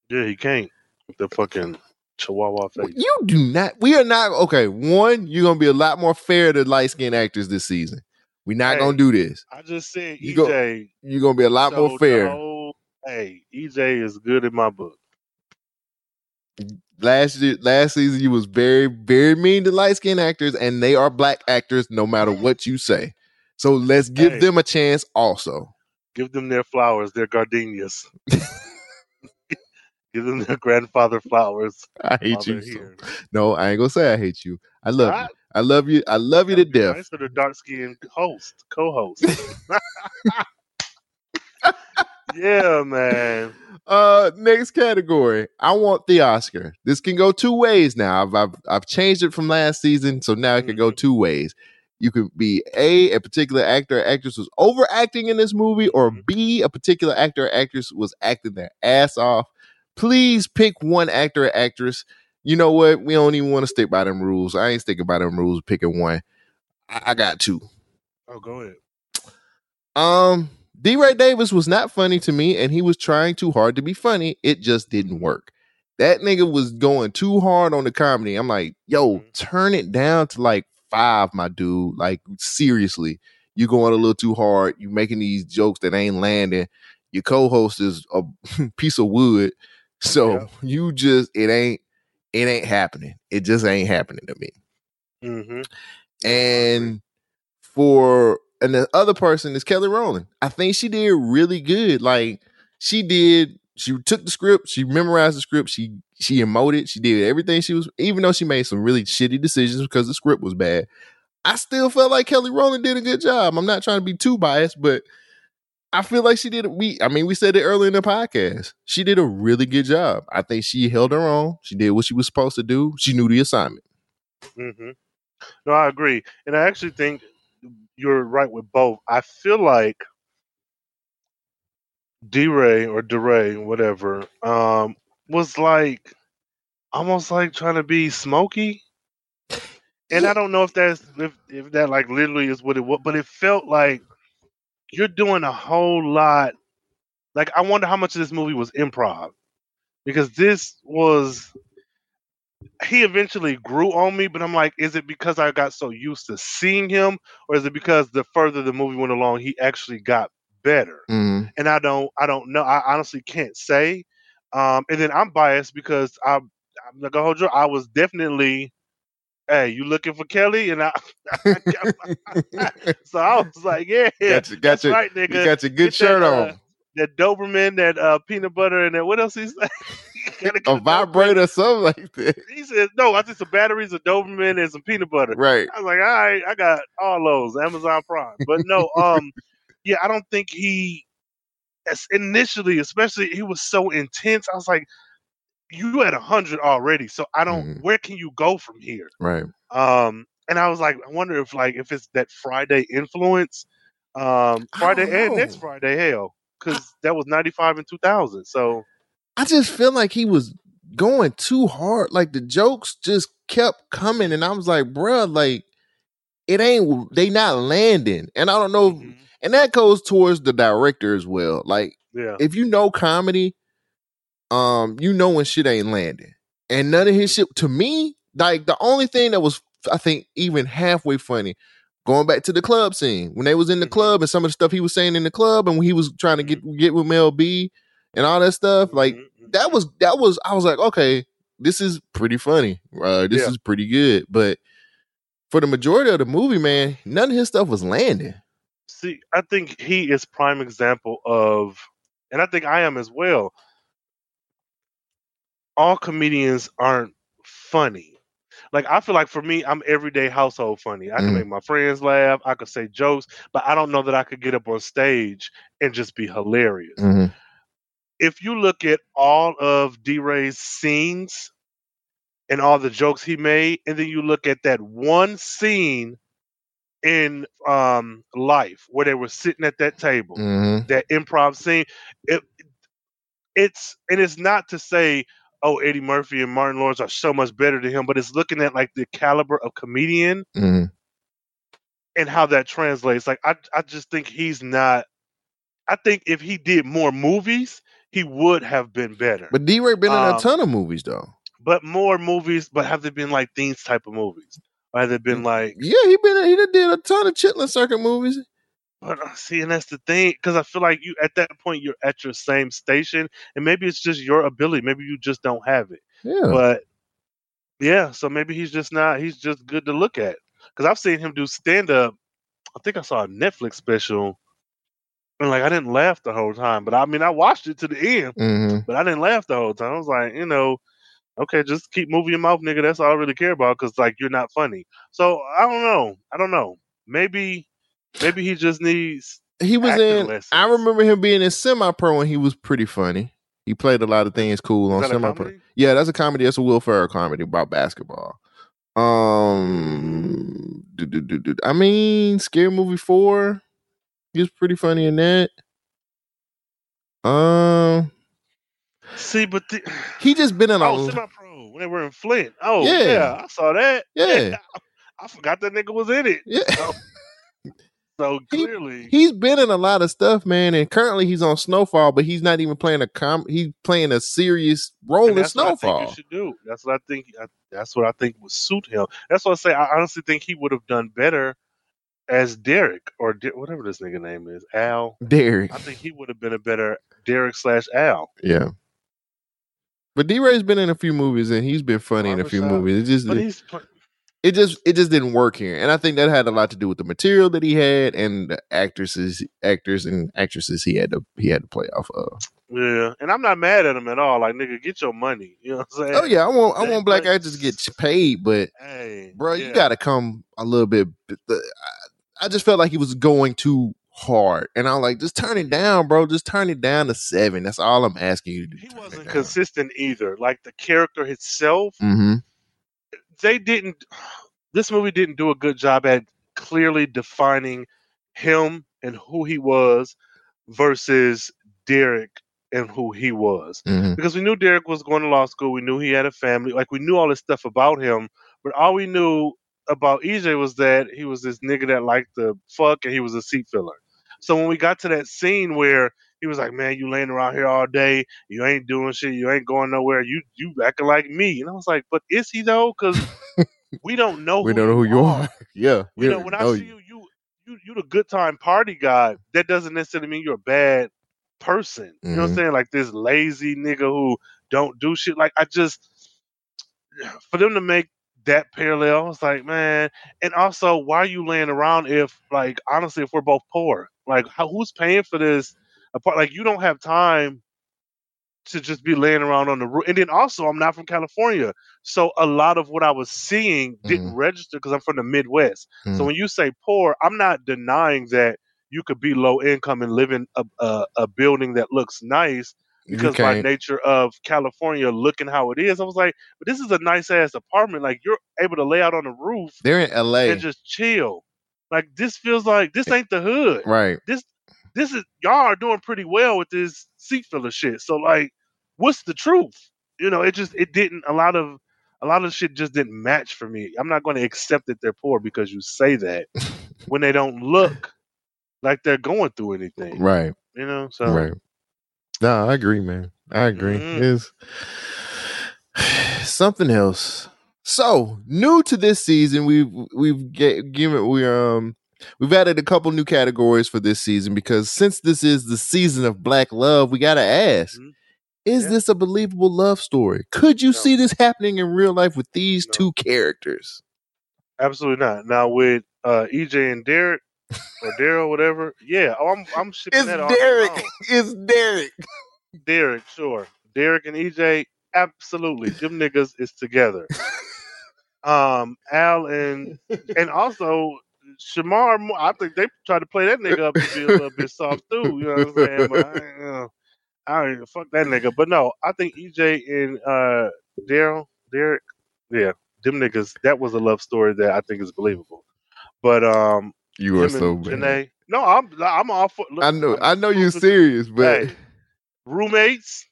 Yeah, he can't. With the fucking chihuahua face. You do not. We are not okay. One, you're gonna be a lot more fair to light skinned actors this season. We're not Hey, gonna do this. I just said You go- EJ. You're gonna be a lot more fair. Hey, EJ is good in my book. Last year, last season, you was very, very mean to light skinned actors, and they are black actors, no matter what you say. So let's give Hey. them a chance, also. Give them their flowers, their gardenias. Give them their grandfather flowers. I hate you. So. No, I ain't gonna say I hate you. I love I- you. I love you. I love you to death. Nice for the dark skinned host, co-host. yeah, man. Uh, next category. I want the Oscar. This can go two ways now. I've I've, I've changed it from last season, so now it can go Mm-hmm. two ways. You could be a a particular actor or actress was overacting in this movie, or Mm-hmm. B a particular actor or actress was acting their ass off. Please pick one actor or actress. You know what? We don't even want to stick by them rules. I ain't sticking by them rules. Picking one. I, I got two. Oh, go ahead. Um, DeRay Davis was not funny to me, and he was trying too hard to be funny. It just didn't work. That nigga was going too hard on the comedy. I'm like, yo, Mm-hmm. turn it down to like five, my dude. Like, seriously, you're going a little too hard. You're making these jokes that ain't landing. Your co-host is a piece of wood. So you just it ain't it ain't happening. It just ain't happening to me Mm-hmm. and for and the other person is Kelly Rowland. I think she did really good. Like she did, she took the script, she memorized the script, she she emoted, she did everything she was. Even though she made some really shitty decisions because the script was bad, I still felt like Kelly Rowland did a good job. I'm not trying to be too biased, but I feel like she did. We, I mean, we said it earlier in the podcast. She did a really good job. I think she held her own. She did what she was supposed to do. She knew the assignment. Mm-hmm. No, I agree, and I actually think you're right with both. I feel like D Ray or DeRay, whatever, um, was like almost like trying to be smoky. And I don't know if that's if, if that like literally is what it was, but it felt like you're doing a whole lot. Like I wonder how much of this movie was improv, because this was he eventually grew on me, but I'm like, is it because I got so used to seeing him, or is it because the further the movie went along, he actually got better? Mhm. And I don't, I don't know. I honestly can't say. Um, and then I'm biased because I, I'm not gonna hold you. I was definitely, hey, you looking for Kelly? And I, so I was like, yeah, Got you- got that's your- right, you nigga. got your good Get shirt that, on. uh, that Doberman, that uh, peanut butter, and that what else he said? a vibrator, something like that. He said, "No, I think some batteries, a Doberman, and some peanut butter." Right. I was like, "All right, I got all those Amazon Prime." But no, um, yeah, I don't think he as initially, especially, he was so intense. I was like, "You at a hundred already, so I don't. Mm-hmm. Where can you go from here?" Right. Um, and I was like, I wonder if like if it's that Friday influence, um, Friday and next Friday, hell, because that was ninety five and two thousand. So I just feel like he was going too hard. Like the jokes just kept coming, and I was like, bruh, like it ain't they not landing. And I don't know, if- mm-hmm. and that goes towards the director as well. Like Yeah. if you know comedy, um, you know when shit ain't landing. And none of his mm-hmm. shit to me, like the only thing that was I think even halfway funny, going back to the club scene when they was in the mm-hmm. club and some of the stuff he was saying in the club and when he was trying to get get with Mel B and all that stuff, like that was that was I was like, okay, this is pretty funny. Uh, this Yeah. is pretty good. But for the majority of the movie, man, none of his stuff was landing. See, I think he is prime example of, and I think I am as well. All comedians aren't funny. Like I feel like for me, I'm everyday household funny. I can Mhm. make my friends laugh. I could say jokes, but I don't know that I could get up on stage and just be hilarious. Mhm. If you look at all of DeRay's scenes and all the jokes he made, and then you look at that one scene in um life where they were sitting at that table Mhm. that improv scene it it's and it's not to say oh eddie murphy and martin lawrence are so much better than him but it's looking at like the caliber of comedian Mhm. and how that translates like i i just think he's not i think if he did more movies he would have been better But DeRay been in a Um, ton of movies though. but more movies but have they been like these type of movies or have they been like Yeah, he been he did a ton of Chitlin Circuit movies. But uh, see, and that's the thing, because I feel like you at that point you're at your same station, and maybe it's just your ability. Maybe you just don't have it. Yeah. But yeah, so maybe he's just not. He's just good to look at. Because I've seen him do stand up. I think I saw a Netflix special, and like I didn't laugh the whole time. But I mean, I watched it to the end, hmm but I didn't laugh the whole time. I was like, you know, okay, just keep moving your mouth, nigga. That's all I really care about. Because like you're not funny. So I don't know. I don't know. Maybe, maybe he just needs. He was in. lessons. I remember him being in Semi Pro when he was pretty funny. He played a lot of things cool on Semi Pro. Yeah, that's a comedy. That's a Will Ferrell comedy about basketball. Um, do, do, do, do. I mean, Scary Movie Four. He was pretty funny in that. Um, See, but the, he just been in a. oh, semi pro when they were in Flint. Oh Yeah. yeah, I saw that. Yeah. I forgot that nigga was in it. Yeah. So, so clearly, He's been in a lot of stuff, man, and currently he's on Snowfall, but he's not even playing a com. He's playing a serious role in that's what I think Snowfall. you should do. That's what I think. I, that's what I think would suit him. That's what I say. I honestly think he would have done better as Derek or De- whatever this nigga name is, Al. Derek. I think he would have been a better Derek slash Al. Yeah. But DeRay's been in a few movies and he's been funny in a few movies. It just But he's it just it just didn't work here. And I think that had a lot to do with the material that he had and the actresses actors and actresses he had to he had to play off of. yeah, and I'm not mad at him at all. Like nigga, get your money. You know what I'm saying? Oh yeah, I want I want black actors to get paid, but Hey, bro, you got to come a little bit. Uh, I just felt like he was going too hard, and I'm like, just turn it down, bro. Just turn it down to seven. That's all I'm asking you to do. he wasn't consistent either. Like the character itself, Mm-hmm. they didn't. This movie didn't do a good job at clearly defining him and who he was versus Derek and who he was. Mhm. Because we knew Derek was going to law school. We knew he had a family. Like we knew all this stuff about him, but all we knew about EJ was that he was this nigga that liked to fuck and he was a seat filler. So when we got to that scene where he was like, "Man, you laying around here all day, you ain't doing shit, you ain't going nowhere, you you acting like me," and I was like, "But is he though? Because we don't know. We who don't know who you are. yeah, you know, when I see you, you, you, you the good time party guy. That doesn't necessarily mean you're a bad person. You know what I'm Mhm. saying? Like this lazy nigga who don't do shit. Like I just, for them to make that parallel, it's like, man. And also, why are you laying around if, like, honestly, if we're both poor, like, how, who's paying for this? Apart, like, you don't have time to just be laying around on the roof. And then also, I'm not from California, so a lot of what I was seeing didn't register because I'm from the Midwest. So Mhm. when you say poor, I'm not denying that you could be low income and live in a, a, a building that looks nice because by nature of California looking how it is, I was like, but this is a nice ass apartment. Like you're able to lay out on the roof They're in L.A. and just chill. Like this feels like this ain't the hood. Right. This this is y'all are doing pretty well with this seat filler shit. So like, what's the truth? You know, it just it didn't a lot of a lot of shit just didn't match for me. I'm not going to accept that they're poor because you say that when they don't look like they're going through anything. Right. You know, so Right. No, I agree, man. I agree. Mhm. It's something else. So new to this season, we've we've given we um we've added a couple new categories for this season because since this is the season of black love, we gotta ask: Mm-hmm. Is this a believable love story? Could you see this happening in real life with these two characters? absolutely not. Now with uh EJ and Derek or Daryl, whatever, yeah, oh, I'm I'm shipping It's that Derek. along. It's Derek. Derek, sure. Derek and EJ, absolutely. Them niggas is together. Um, Al and and also Shemar, I think they tried to play that nigga up to be a little bit soft too. You know what I'm saying? But I, you know, I fuck that nigga. But no, I think EJ and uh Daryl, Derek, yeah, them niggas. That was a love story that I think is believable. But um, You are so bad. Janae, no, I'm I'm all for. Look, I know, I'm I know you're serious, but Hey, roommates.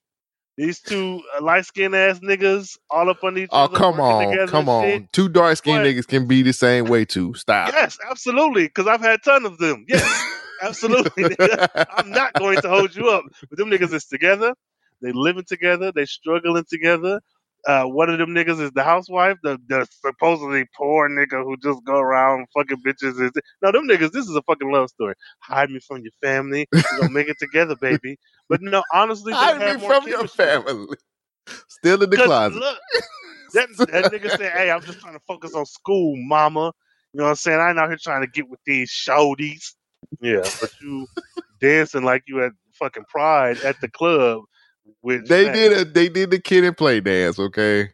These two uh, light skinned ass niggas all up on each oh other. come on, come and shit. on. Two dark skinned niggas can be the same way too. Stop. Yes, absolutely. Because I've had ton of them. Yes, absolutely. I'm not going to hold you up. But them niggas is together. They living together. They struggling together. Uh, one of them niggas is the housewife, the, the supposedly poor nigga who just go around fucking bitches. Is no, them niggas. This is a fucking love story. Hide me from your family. We gonna make it together, baby. But no, honestly, they Hide me more from your family. Still in the closet. Look, that, that nigga said, "Hey, I'm just trying to focus on school, mama." You know what I'm saying? I ain't out here trying to get with these shorties. Yeah, but you dancing like you at fucking Pride at the club with They did a they did the kid and play dance, okay?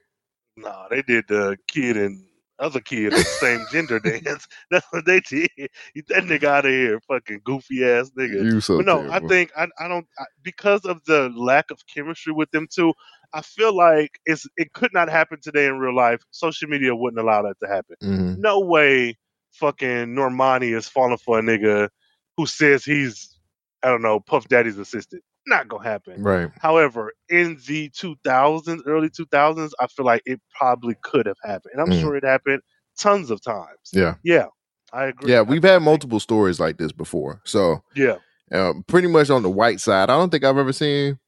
Nah, they did the kid and other kid the same gender dance. That's what they did. Get that nigga out of here, fucking goofy ass nigga. You so but no, I think I, I don't I, because of the lack of chemistry with them two. I feel like it's it could not happen today in real life. Social media wouldn't allow that to happen. Mhm. No way, fucking Normani is falling for a nigga who says he's I don't know Puff Daddy's assistant. Not gonna happen. Right. However, in the 2000s, early 2000s, I feel like it probably could have happened, and I'm Mhm. sure it happened tons of times. Yeah. Yeah, I agree. Yeah, we've had multiple stories like this before. So Yeah. um, pretty much on the white side. I don't think I've ever seen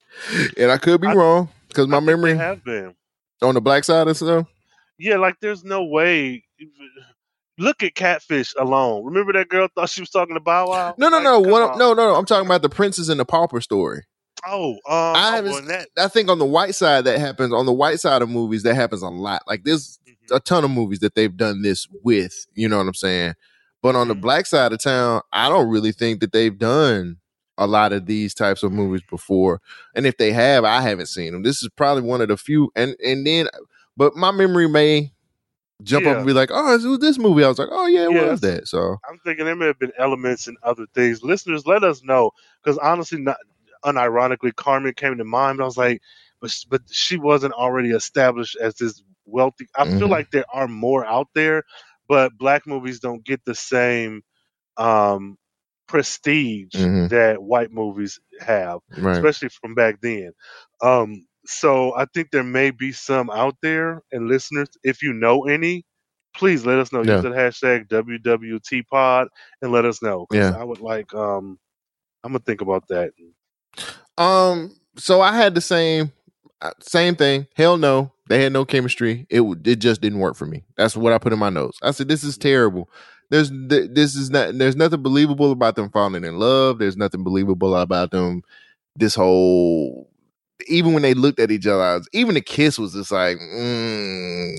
and I could be wrong because my memory have been. on the black side and stuff. Yeah, like there's no way. Look at Catfish alone. Remember that girl thought she was talking to Bow Wow? No, no, Like, no. come What, on. no, no, no. I'm talking about the princess and the pauper story. Oh, um, I oh, haven't. that I think on the white side that happens. On the white side of movies, that happens a lot. Like there's Mm-hmm. a ton of movies that they've done this with. You know what I'm saying? But on the Mm-hmm. black side of town, I don't really think that they've done a lot of these types of movies before. And if they have, I haven't seen them. This is probably one of the few. And and then, but my memory may jump up and be like, "Oh, it was this movie." I was like, "Oh yeah, it Yeah, was that." So I'm thinking there may have been elements and other things. Listeners, let us know because honestly, not unironically, Carmen came to mind. But I was like, but but she wasn't already established as this wealthy. I feel Mhm. like there are more out there, but black movies don't get the same um, prestige Mhm. that white movies have, Right. especially from back then. Um, so I think there may be some out there, and listeners, if you know any, please let us know. Yeah. Use the hashtag WWT Pod and let us know. Yeah. I would like. Um, I'm gonna think about that. Um, so I had the same uh, same thing. Hell no, they had no chemistry. It it just didn't work for me. That's what I put in my notes. I said this is terrible. There's th- this is not. There's nothing believable about them falling in love. There's nothing believable about them. This whole even when they looked at each other, even the kiss was just like, mm,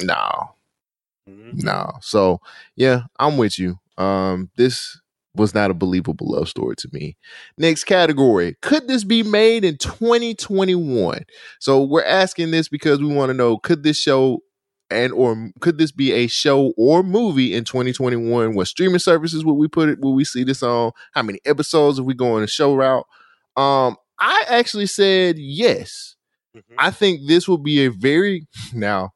no, no. So yeah, I'm with you. Um, this was not a believable love story to me. Next category: Could this be made in 2021? So we're asking this because we want to know: Could this show and or could this be a show or movie in 2021? What streaming services would we put it? Will we see this on? How many episodes are we going to show route? Um, I actually said yes. I think this will be a very now.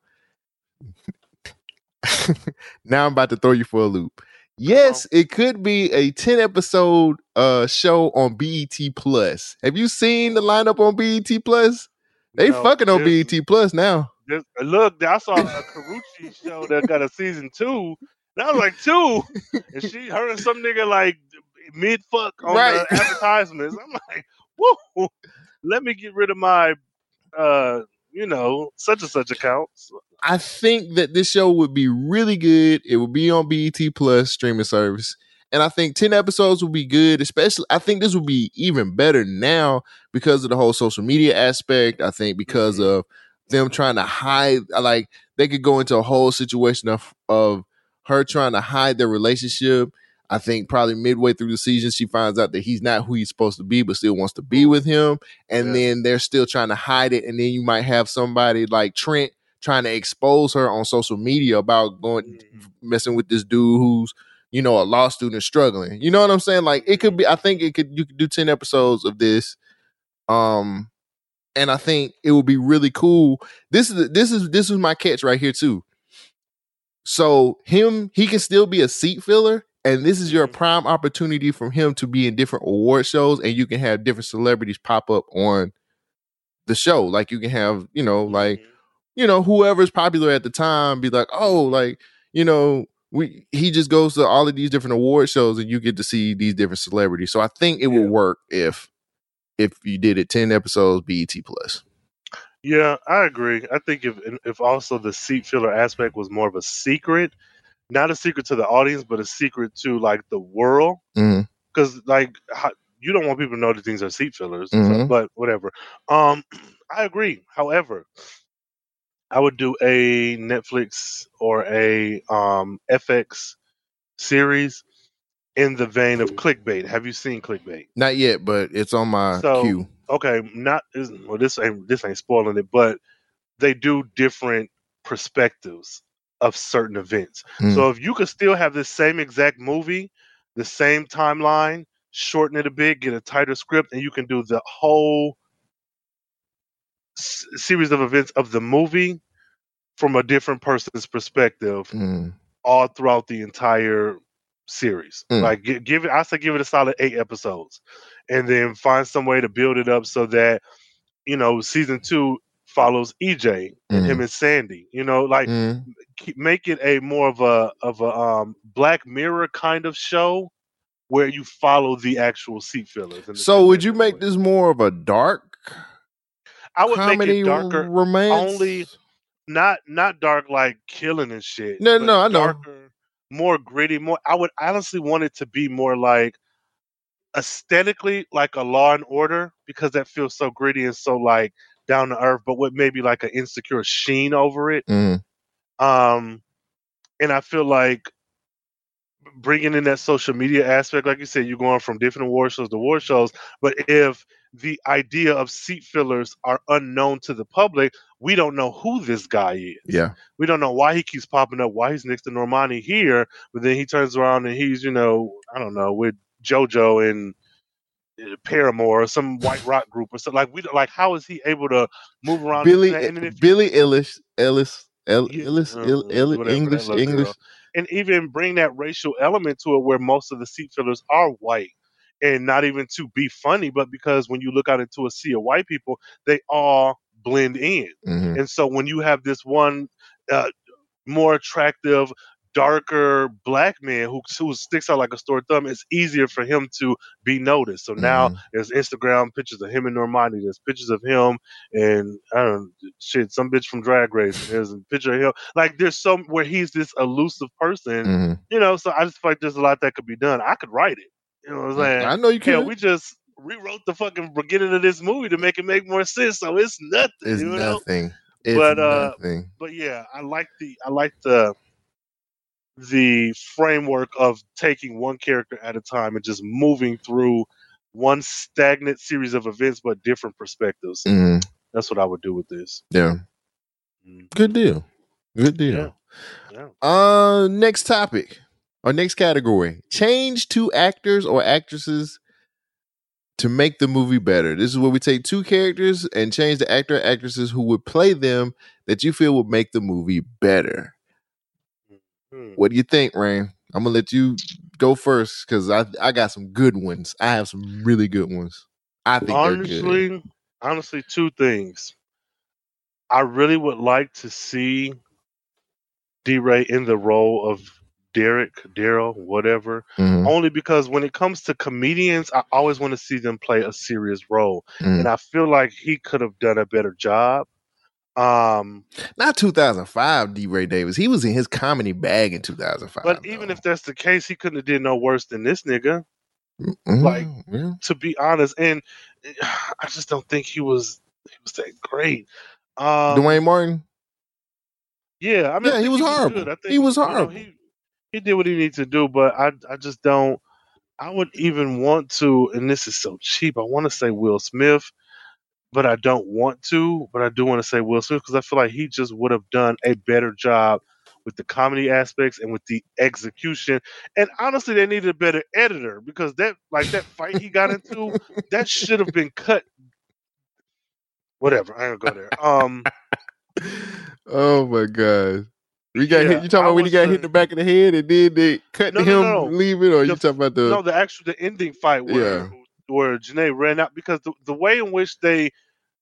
now I'm about to throw you for a loop. Yes, it could be a 10 episode uh show on BET Plus. Have you seen the lineup on BET Plus? They know, fucking on BET Plus now. there's- look, I saw a Karrueche show that got a season two. That was like two, and she her and some nigga like mid fuck on Right. the advertisements. I'm like, whoa, let me get rid of my, uh, you know, such and such accounts. I think that this show would be really good. It would be on BET Plus streaming service. And I think 10 episodes would be good, especially I think this would be even better now because of the whole social media aspect. I think because of them trying to hide like they could go into a whole situation of of her trying to hide their relationship. I think probably midway through the season she finds out that he's not who he's supposed to be, but still wants to be with him. And then they're still trying to hide it. And then you might have somebody like Trent trying to expose her on social media about going messing with this dude who's you know a law student struggling. You know what I'm saying? Like it could be. I think it could. You could do ten episodes of this. Um, and I think it would be really cool. This is this is this is my catch right here too. So him, he can still be a seat filler, and this is your mm-hmm. prime opportunity for him to be in different award shows, and you can have different celebrities pop up on the show. Like you can have, you know, like mm-hmm. you know, whoever's popular at the time, be like, oh, like you know, we he just goes to all of these different award shows, and you get to see these different celebrities. So I think it would work if if you did it ten episodes, BET plus. Yeah, I agree. I think if if also the seat filler aspect was more of a secret, not a secret to the audience, but a secret to like the world, because like how, you don't want people to know that things are seat fillers. so- Mhm. but whatever. Um, I agree. However, I would do a Netflix or a um FX series in the vein of clickbait. Have you seen clickbait? Not yet, but it's on my so queue. okay, not well this ain't this ain't spoiling it, but they do different perspectives of certain events. Mm. So if you could still have this same exact movie, the same timeline, shorten it a bit, get a tighter script, and you can do the whole s- series of events of the movie from a different person's perspective Mm. all throughout the entire series. Mm. Like gi- give it, I say give it a solid eight episodes, and then find some way to build it up so that you know season two follows EJ and him Mhm. and Sandy. You know, like Mhm. make it a more of a of a um, Black Mirror kind of show where you follow the actual seat fillers. So would you make this more of a dark I would make it darker, romance? only not not dark like killing and shit. No, no, I know. darker, more gritty, more. I would honestly want it to be more like aesthetically like a Law and Order because that feels so gritty and so like down to earth, but with maybe like an insecure sheen over it. Mhm. Um, and I feel like bringing in that social media aspect, like you said, you're going from different award shows to award shows. But if the idea of seat fillers are unknown to the public, we don't know who this guy is. Yeah. We don't know why he keeps popping up, why he's next to Normani here, but then he turns around and he's, you know, I don't know, with JoJo and Paramore or some white rock group or something. Like we like how is he able to move around? Billy and then if Billy Ellis Ellis El, Yeah, Ellis uh, El, El, whatever, English English. girl. and even bring that racial element to it where most of the seat fillers are white and not even to be funny but because when you look out into a sea of white people they all blend in Mhm. and so when you have this one uh, more attractive darker black man who, who sticks out like a sore thumb it's easier for him to be noticed so now Mhm. there's instagram pictures of him and normani there's pictures of him and i don't know shit some bitch from drag race there's a picture of him like there's some where he's this elusive person Mhm. you know so i just feel like there's a lot that could be done i could write it you know what i'm saying I know you Hell, can. we just rewrote the fucking beginning of this movie to make it make more sense so it's nothing It's you know nothing. It's but uh nothing. but yeah i like the i like the the framework of taking one character at a time and just moving through one stagnant series of events but different perspectives Mhm. that's what i would do with this Yeah. Good deal. Good deal. yeah Uh next topic or next category. Change two actors or actresses to make the movie better. This is where we take two characters and change the actor or actresses who would play them that you feel would make the movie better. Hmm. What do you think, Rhayne? I'm gonna let you go first because I I got some good ones. I have some really good ones. I think honestly honestly two things I really would like to see DeRay in the role of Derek, Daryl, whatever. Mhm. Only because when it comes to comedians, I always want to see them play a serious role, Mm. and I feel like he could have done a better job. Um, Not 2005 DeRay Davis. He was in his comedy bag in 2005. but even if that's the case, he couldn't have did no worse than this nigga. Mhm, Like, yeah. to be honest, and I just don't think he was he was that great. Um, Duane Martin. Yeah, I mean, Yeah, I he was good. horrible. I think He was you know, horrible. he he did what he needed to do, but I I just don't. I would even want to, and this is so cheap. I want to say Will Smith, but I don't want to. But I do want to say Will Smith because I feel like he just would have done a better job with the comedy aspects and with the execution. And honestly, they needed a better editor because that like that fight he got into, that should have been cut. Whatever, I ain't gonna go there. Um, Oh my god. You got Yeah, hit. You talking I about when he got hit in the back of the head and then they cut No, him no, no. leaving, or you talking about the? no, the actual the ending fight where Yeah. Where Janae ran out because the, the way in which they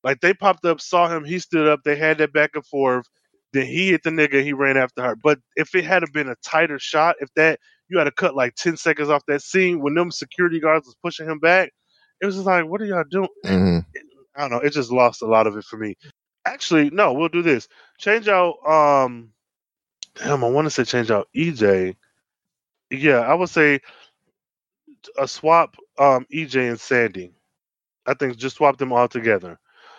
like they popped up, saw him, he stood up, they had that back and forth. Then he hit the nigga, he ran after her. But if it had been a tighter shot, if that you had to cut like ten seconds off that scene when them security guards was pushing him back, it was just like, what are y'all doing? Mhm. I don't know. It just lost a lot of it for me. Actually, no, we'll do this. Change out. Um, damn, I want to say change out EJ. Yeah, I would say a swap. Um, EJ and Sandy. I think just swap them all together,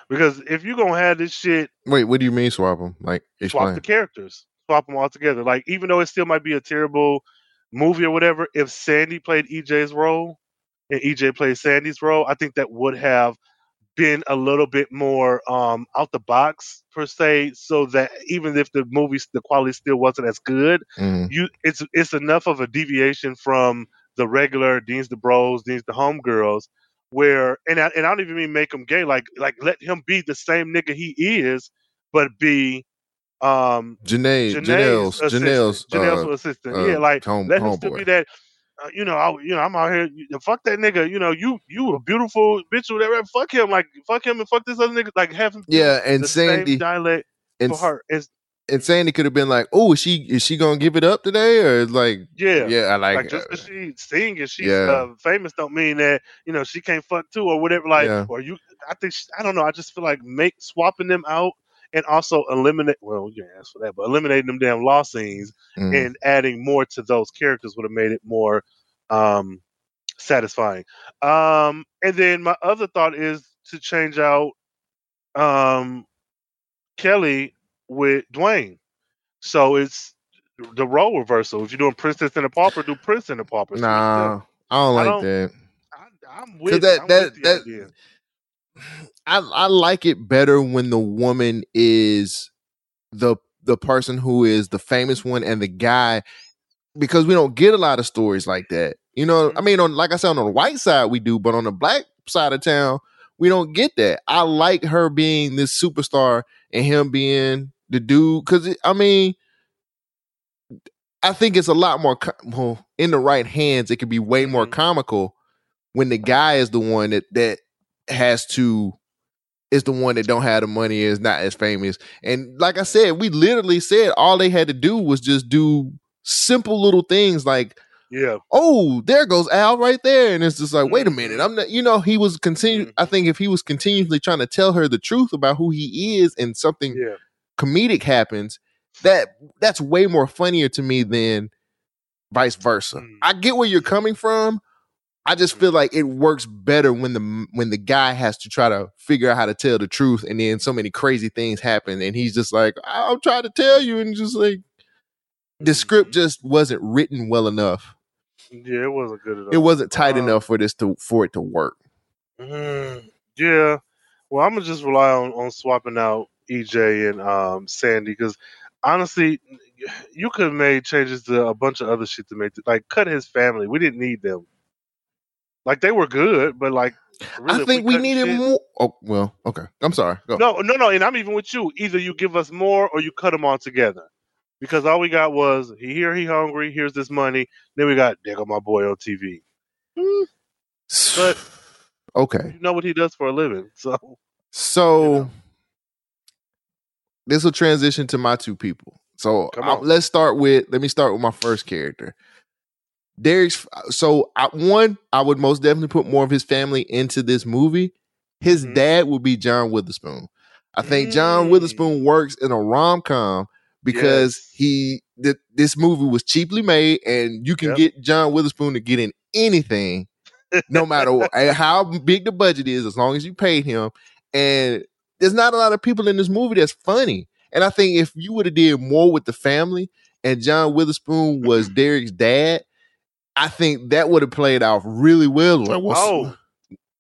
because if you're gonna have this shit, Wait, what do you mean swap them? Like swap the characters, swap them all together. Like even though it still might be a terrible movie or whatever, if Sandy played EJ's role and EJ played Sandy's role, I think that would have been a little bit more um out the box per se, so that even if the movie the quality still wasn't as good, Mhm. you it's it's enough of a deviation from the regular Dean's the Bros, Dean's the Homegirls, where and I, and I don't even mean make him gay, like like let him be the same nigga he is, but be um Janae, Janae's Janelle's, assistant, Janelle's, Janelle's uh, assistant. uh, yeah, like home- let him still be that. Uh, you know, I, you know, I'm out here. Fuck that nigga. You know, you you a beautiful bitch or whatever. Fuck him. Like fuck him and fuck this other nigga. Like have him. Yeah, and the Sandy- same dialect and for her. It's, And Sandy could have been like, "Oh, is she is she gonna give it up today?" Or it's like, yeah, yeah, I like, like just because she sing and she's Yeah. uh, famous don't mean that you know she can't fuck too or whatever. Like Yeah. or you, I think she, I don't know. I just feel like make swapping them out and also eliminate. Well, you can ask for that, but eliminating them damn law scenes mm. and adding more to those characters would have made it more um satisfying. Um, and then my other thought is to change out um Kelly with Duane. So it's the role reversal. If you're doing Princess and a Pauper, do Prince and a Pauper. Nah, them. I don't I like don't- that. I'm with, that- I'm that- with the that- idea. I I like it better when the woman is the the person who is the famous one and the guy because we don't get a lot of stories like that. You know, mm-hmm. I mean, on like I said, on the white side we do, but on the black side of town we don't get that. I like her being this superstar and him being the dude because I mean. I think it's a lot more well in the right hands. It could be way more mm-hmm. comical when the guy is the one that that has to is the one that don't have the money is not as famous. And like I said, we literally said all they had to do was just do simple little things like, Yeah. oh, there goes Al right there. And it's just like, wait a mm-hmm. minute. I'm not, you know, he was continue. Mm-hmm. I think if he was continuously trying to tell her the truth about who he is and something Yeah. Comedic happens, that that's way more funnier to me than vice versa. Mm. I get where you're coming from. I just feel like it works better when the when the guy has to try to figure out how to tell the truth, and then so many crazy things happen, and he's just like, "I'm trying to tell you," and just like the script just wasn't written well enough. Yeah, it wasn't good enough. It wasn't tight Uh, enough for this to for it to work. Mm, yeah. Well, I'm gonna just rely on, on swapping out EJ and um, Sandy because honestly, you could have made changes to a bunch of other shit to make like cut his family. We didn't need them. Like they were good, but like really, I think we cut needed shit- more. Oh well, okay. I'm sorry. Go. No, no, no. And I'm even with you. Either you give us more or you cut them all together. Because all we got was he here, he hungry. Here's this money. Then we got there go my boy on TV. But okay. you know what he does for a living, so So this will transition to my two people. So I- let's start with let me start with my first character. Derek's so I, one, I would most definitely put more of his family into this movie. His Mm-hmm. dad would be John Witherspoon. I think Mm. John Witherspoon works in a rom com because he th- this movie was cheaply made, and you can Yep. get John Witherspoon to get in anything, no matter what, how big the budget is, as long as you paid him. And there's not a lot of people in this movie that's funny. And I think if you would have did more with the family, and John Witherspoon was Derek's dad, I think that would have played off really well. Like, well, Oh.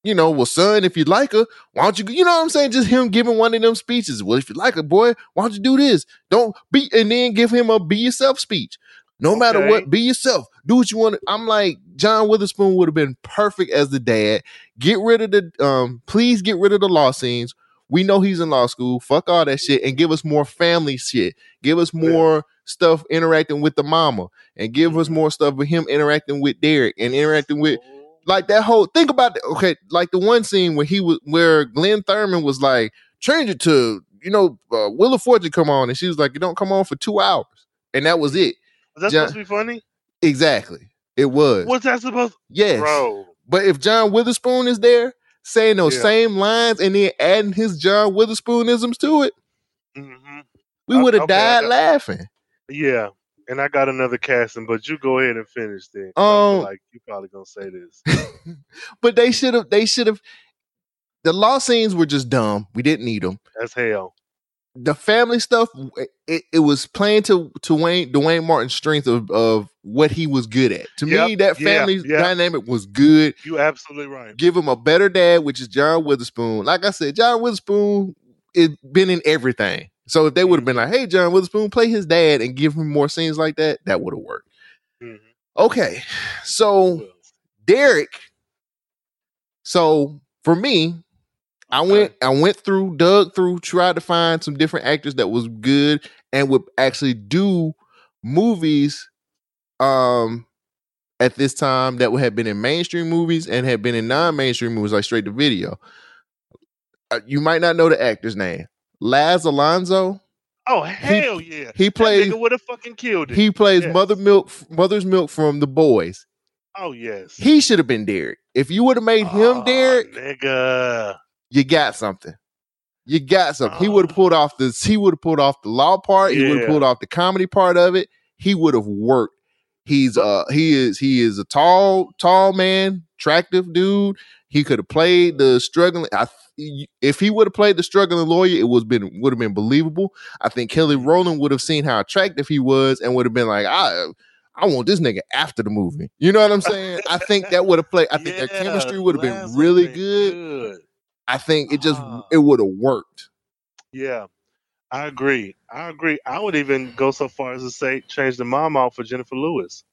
you know, well, son, if you like her, why don't you, you know what I'm saying? Just him giving one of them speeches. Well, if you like her, boy, why don't you do this? Don't be, and then give him a be yourself speech. No matter what, be yourself. Do what you want. I'm like, John Witherspoon would have been perfect as the dad. Get rid of the, um, please get rid of the law scenes. We know he's in law school. Fuck all that shit and give us more family shit. Give us more stuff interacting with the mama and give us more stuff with him interacting with Derek and interacting with like that whole think about it. Okay, like the one scene where he was where Glenn Thurman was like, change it to, you know, uh, Wheel of Fortune come on. And she was like, it don't come on for two hours. And that was it. Was that John- supposed to be funny? Exactly. It was. What's that supposed? Yes. Bro. But if John Witherspoon is there saying those Yeah. same lines and then adding his John Witherspoonisms to it, Mm-hmm. we would have okay, died got- laughing. Yeah. And I got another casting, but you go ahead and finish then. Um, like you probably gonna say this. But they should have, they should have, the law scenes were just dumb. We didn't need them. That's hell. The family stuff it, it was playing to to Wayne Duane Martin's strength of of what he was good at. To me, that family dynamic was good. You absolutely right. Give him a better dad, which is John Witherspoon. Like I said, John Witherspoon has been in everything. So if they would have been like, "Hey, John Witherspoon, play his dad and give him more scenes like that," that would have worked. Mhm. Okay, so Derek. So for me, I went I went through, dug through, tried to find some different actors that was good and would actually do movies um at this time that would have been in mainstream movies and had been in non-mainstream movies like straight to video. Uh, you might not know the actor's name. Laz Alonso. Oh hell yeah! he plays- would have fucking killed it. He plays Yes. Mother Milk Mother's Milk from The Boys. Oh yes. He should have been Derek. If you would have made him Derek, nigga. You got something. You got something. He would have pulled off this. He would have pulled off the law part. He would have pulled off the comedy part of it. He would have worked. He's uh he is he is a tall tall man, attractive dude. He could have played the struggling. I if he would have played the struggling lawyer, it was been would have been believable. I think Kelly Rowland would have seen how attractive he was and would have been like, I I want this nigga after the movie. You know what I'm saying? I think that would have played. I think their chemistry would have been really good. good. I think it just Ah. it would have worked. Yeah, I agree. I agree. I would even go so far as to say change the mom out for Jennifer Lewis.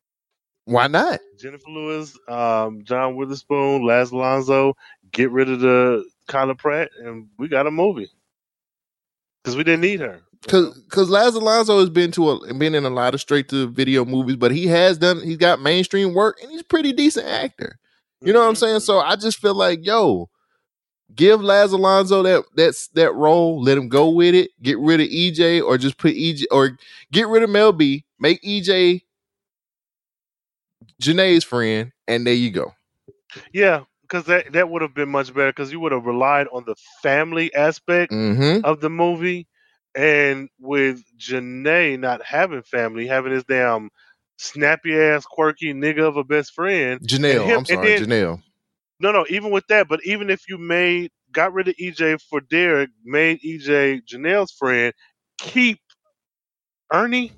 Why not? Jennifer Lewis, um, John Witherspoon, Laz Alonso. Get rid of the Kyla Pratt, and we got a movie. Because we didn't need her. Cause, cause Laz Alonso has been to a, been in a lot of straight to video movies, but he has done he's got mainstream work and he's a pretty decent actor. You know what I'm saying? So I just feel like, yo, give Laz Alonso that that's that role, let him go with it, get rid of EJ, or just put EJ or get rid of Mel B, make EJ Janae's friend, and there you go. Yeah, because that, that would have been much better because you would have relied on the family aspect Mm-hmm. of the movie. And with Janae not having family, having this damn snappy ass, quirky nigga of a best friend. Janelle, him- I'm sorry, then- Janelle. No, no, even with that, but even if you made got rid of EJ for Derek, made EJ Janelle's friend, keep Ernie,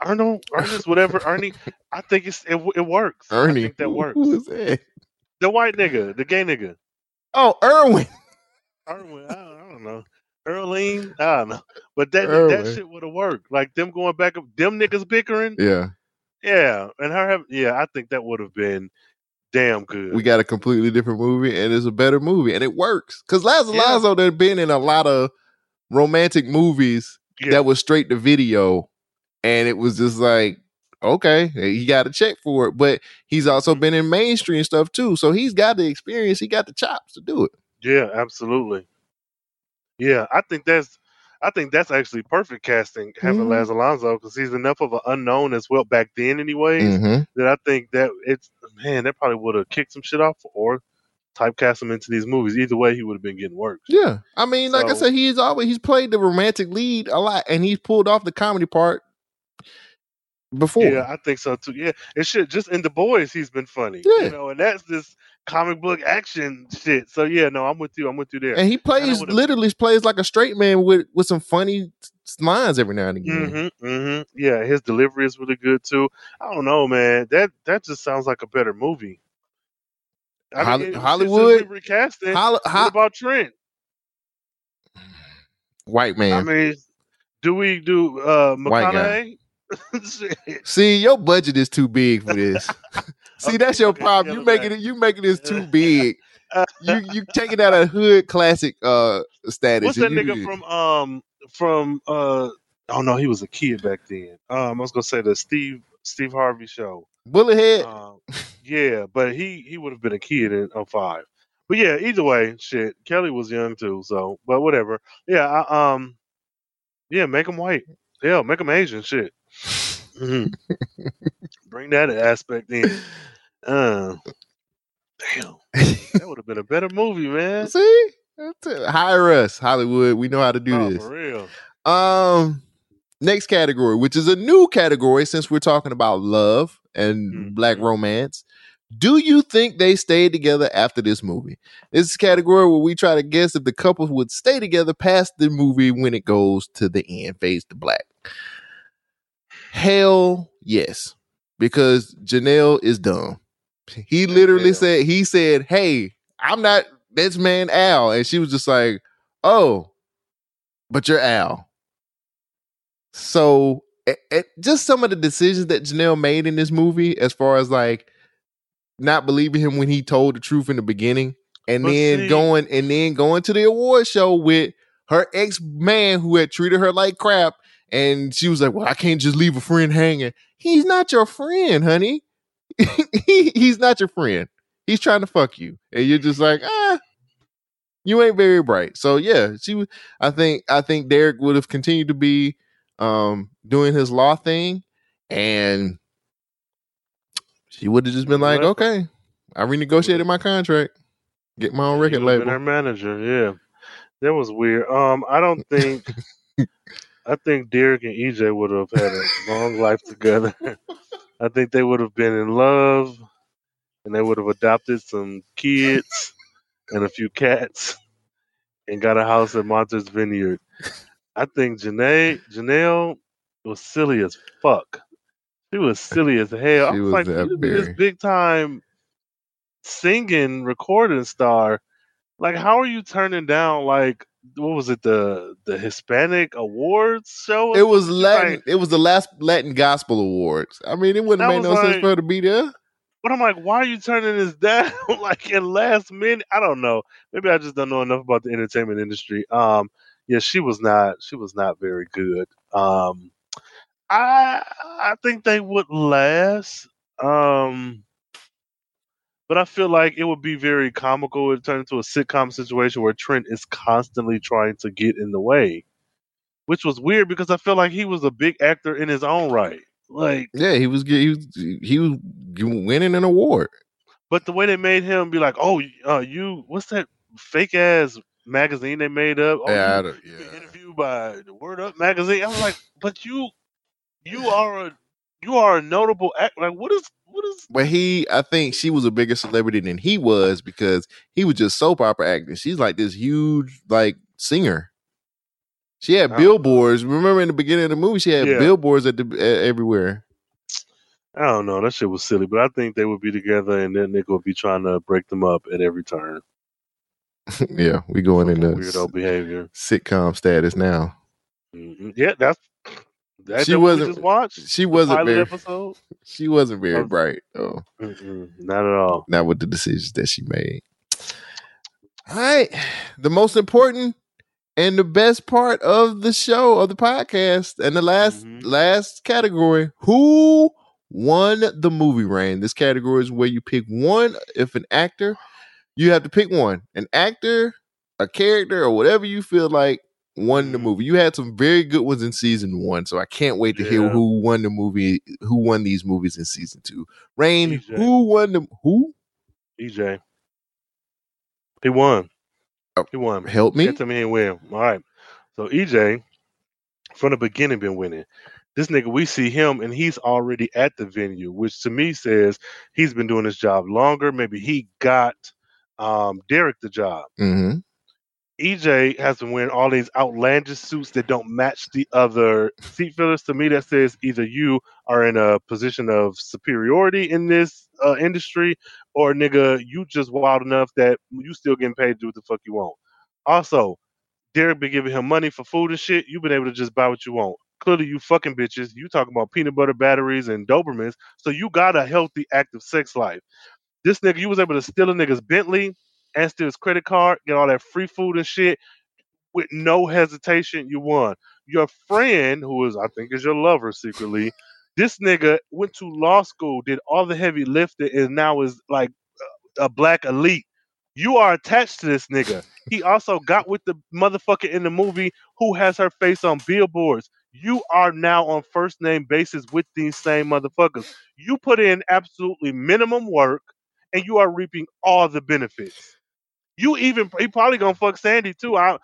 Arnold, Ernest, whatever, Ernie. I think it's it, it works. I Ernie. think that works. Who is that? The white nigga, the gay nigga. Oh, Irwin. Irwin, I don't, I don't know. Earlene, I don't know. But that Irwin. that shit would have worked. Like them going back up, them niggas bickering. Yeah. Yeah, and her have yeah, I think that would have been damn good. we got a completely different movie and it's a better movie and it works because Laz Yeah. Alonso had been in a lot of romantic movies Yeah. that was straight to video and it was just like okay he got a check for it but he's also mm-hmm. been in mainstream stuff too so he's got the experience he got the chops to do it Yeah, absolutely. Yeah, I think that's I think that's actually perfect casting having Mhm. Laz Alonso because he's enough of an unknown as well back then, anyways. Mhm. That I think that it's man, that probably would have kicked some shit off or typecast him into these movies. Either way, he would have been getting work. Yeah, I mean, like I said, he's always he's played the romantic lead a lot, and he's pulled off the comedy part before. Yeah, I think so too. Yeah, and shit, just in the boys, he's been funny. Yeah. You know, and that's this comic book action shit. So yeah, no, I'm with you. I'm with you there. And he plays literally plays like a straight man with with some funny lines every now and again. hmm hmm Yeah, his delivery is really good too. I don't know, man. That that just sounds like a better movie. I Holly- mean, Hollywood- recasting. Holly- what about Trent? White man. I mean, do we do uh. McConaughey? See, your budget is too big for this. See, that's your problem. You making it. You making this too big. You you taking out a hood classic uh status. What's that you- nigga from um from uh oh no he was a kid back then. Um I was gonna say the Steve Steve Harvey show. Bullethead? Um, yeah, but he he would have been a kid in 05. But yeah, either way, shit. Kelly was young too, so but whatever. Yeah, I, um yeah, make him white. Yeah, make him Asian shit. Hmm Bring that aspect in. Uh, damn. That would have been a better movie, man. See, hire us, Hollywood. We know how to do Oh, this. for real. Um, next category, which is a new category since we're talking about love and black romance. Do you think they stayed together after this movie? This is a category where we try to guess if the couple would stay together past the movie when it goes to the end, phase to black. Hell yes, because Janelle is dumb. He literally said, he said, Hey, I'm not this man Al. And she was just like, Oh, but you're Al. So it, it- just some of the decisions that Janelle made in this movie, as far as like not believing him when he told the truth in the beginning, and But then see- going and then going to the award show with her ex man who had treated her like crap, and she was like, "Well, I can't just leave a friend hanging." He's not your friend, honey. he, he's not your friend. He's trying to fuck you, and you're just like, ah, you ain't very bright. So yeah, she. was- I think. I think Derek would have continued to be um doing his law thing, and she would have just been like, okay, I renegotiated my contract, get my own record would've been label. her manager, yeah. That was weird. Um, I don't think. I think Derek and EJ would have had a long life together. I think they would have been in love, and they would have adopted some kids and a few cats, and got a house at Martha's Vineyard. I think Janae Janelle was silly as fuck. She was silly as hell. I She was, was like, you be this big time singing recording star. Like, how are you turning down like what was it the the Hispanic Awards show? It was? Latin. Like, it was the last Latin Gospel Awards. I mean, it wouldn't make have made was no sense for her to be there. but I'm like, why are you turning this down like in last minute? I don't know. Maybe I just don't know enough about the entertainment industry. Um, yeah, she was not. She was not very good. Um, I I think they would last. Um, but I feel like it would be very comical. It would turn into a sitcom situation where Trent is constantly trying to get in the way, which was weird because I feel like he was a big actor in his own right. Like, Yeah, he was. He was. He was winning an award. But the way they made him be like, "Oh, uh, you what's that fake ass magazine they made up?" Oh, Yeah, you, you interviewed by the Word Up magazine. I was like, "But you, you are a, you are a notable act. Like, what is, what is?" But he, I think she was a bigger celebrity than he was because he was just soap opera acting. She's like this huge like singer. She had billboards. Remember in the beginning of the movie, she had Yeah. billboards at the uh, everywhere. I don't know. That shit was silly, but I think they would be together, and then Nick would be trying to break them up at every turn. yeah, we going into Weirdo behavior. sitcom status now. Mhm. Yeah, that's that. She wasn't- just watched. she wasn't very- episode. She wasn't very Oh. bright. Oh, Mm-mm, not at all. not with the decisions that she made. All right, the most important and the best part of the show of the podcast and the last mm-hmm. last category who won the movie Rhayne this category is where you pick one if an actor you have to pick one an actor a character or whatever you feel like won the movie. You had some very good ones in season one, so I can't wait to hear who won the movie, who won these movies in season two. Rhayne, EJ. who won the who? EJ. He won. Oh, He won. help me? Can't tell me he win. All right. So EJ, from the beginning, been winning. This nigga, we see him and he's already at the venue, which to me says he's been doing his job longer. Maybe he got um, Derek the job. Mm-hmm. EJ has been wearing all these outlandish suits that don't match the other seat fillers. To me, that says either you are in a position of superiority in this uh, industry, or nigga, you just wild enough that you still getting paid to do what the fuck you want. Also, Derek been giving him money for food and shit. You've been able to just buy what you want. Clearly, you fucking bitches. You talking about peanut butter batteries and Dobermans, so you got a healthy, active sex life. This nigga, you was able to steal a nigga's Bentley steal his credit card, get all that free food and shit with no hesitation. You won. Your friend, who is I think is your lover secretly, this nigga went to law school, did all the heavy lifting, and now is like a black elite. You are attached to this nigga. He also got with the motherfucker in the movie who has her face on billboards. You are now on first name basis with these same motherfuckers. You put in absolutely minimum work and you are reaping all the benefits. You even he probably gonna fuck Sandy too. I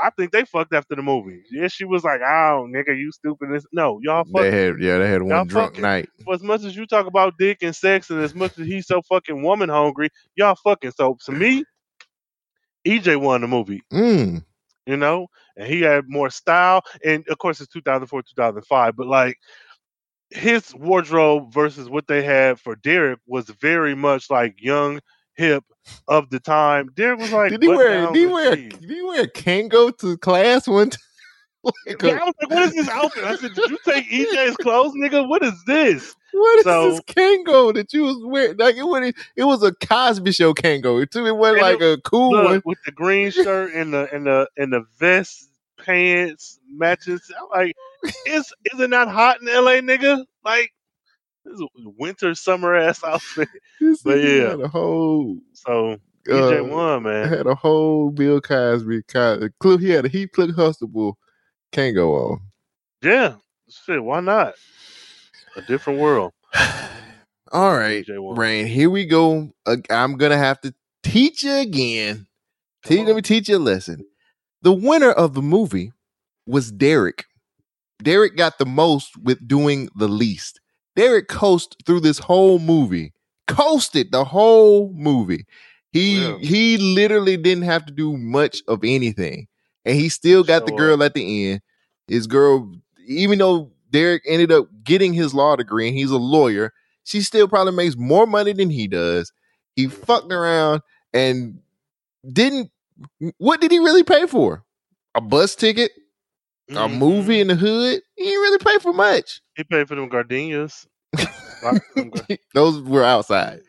I think they fucked after the movie. Yeah, she was like, "Oh, nigga, you stupid." No, y'all fuck. They had yeah, they had one drunk fucking- night. For as much as you talk about dick and sex, and as much as he's so fucking woman hungry, y'all fucking. So to me, EJ won the movie. Mm. You know, and he had more style, and of course it's 2004, 2005. But like his wardrobe versus what they had for Derek was very much like young, hip of the time. Derek was like, Did he wear did he wear jeans. did he wear a Kangol to class one time? Like Yeah, I was like, what is this outfit? I said, did you take EJ's clothes, nigga? What is this? What is So- this Kangol that you was wearing? Like it was, it was a Cosby Show Kangol. It too. It wasn't And like a cool Look, one. with the green shirt and the and the and the vest, pants, matches. I'm like, is is it not hot in LA, nigga? Like, this is a winter summer ass outfit. This But yeah, had a whole so EJ uh, won, man. had a whole Bill Cosby kind of clue. He had a he Cliff Huxtable Kangol on. Yeah, shit. Why not? A different world. All right, Rhayne. Here we go. Uh, I'm gonna have to teach you again. Teach, let me teach you a lesson. The winner of the movie was Derek. Derek got the most with doing the least. Derek coasted through this whole movie. Coasted the whole movie. He Yeah. he literally didn't have to do much of anything. And he still got the girl at the end. His girl, even though Derek ended up getting his law degree and he's a lawyer, she still probably makes more money than he does. He fucked around and didn't what did he really pay for? A bus ticket? A movie in the hood? He didn't really pay for much. He paid for them gardenias. Lots of them gar- Those were outside.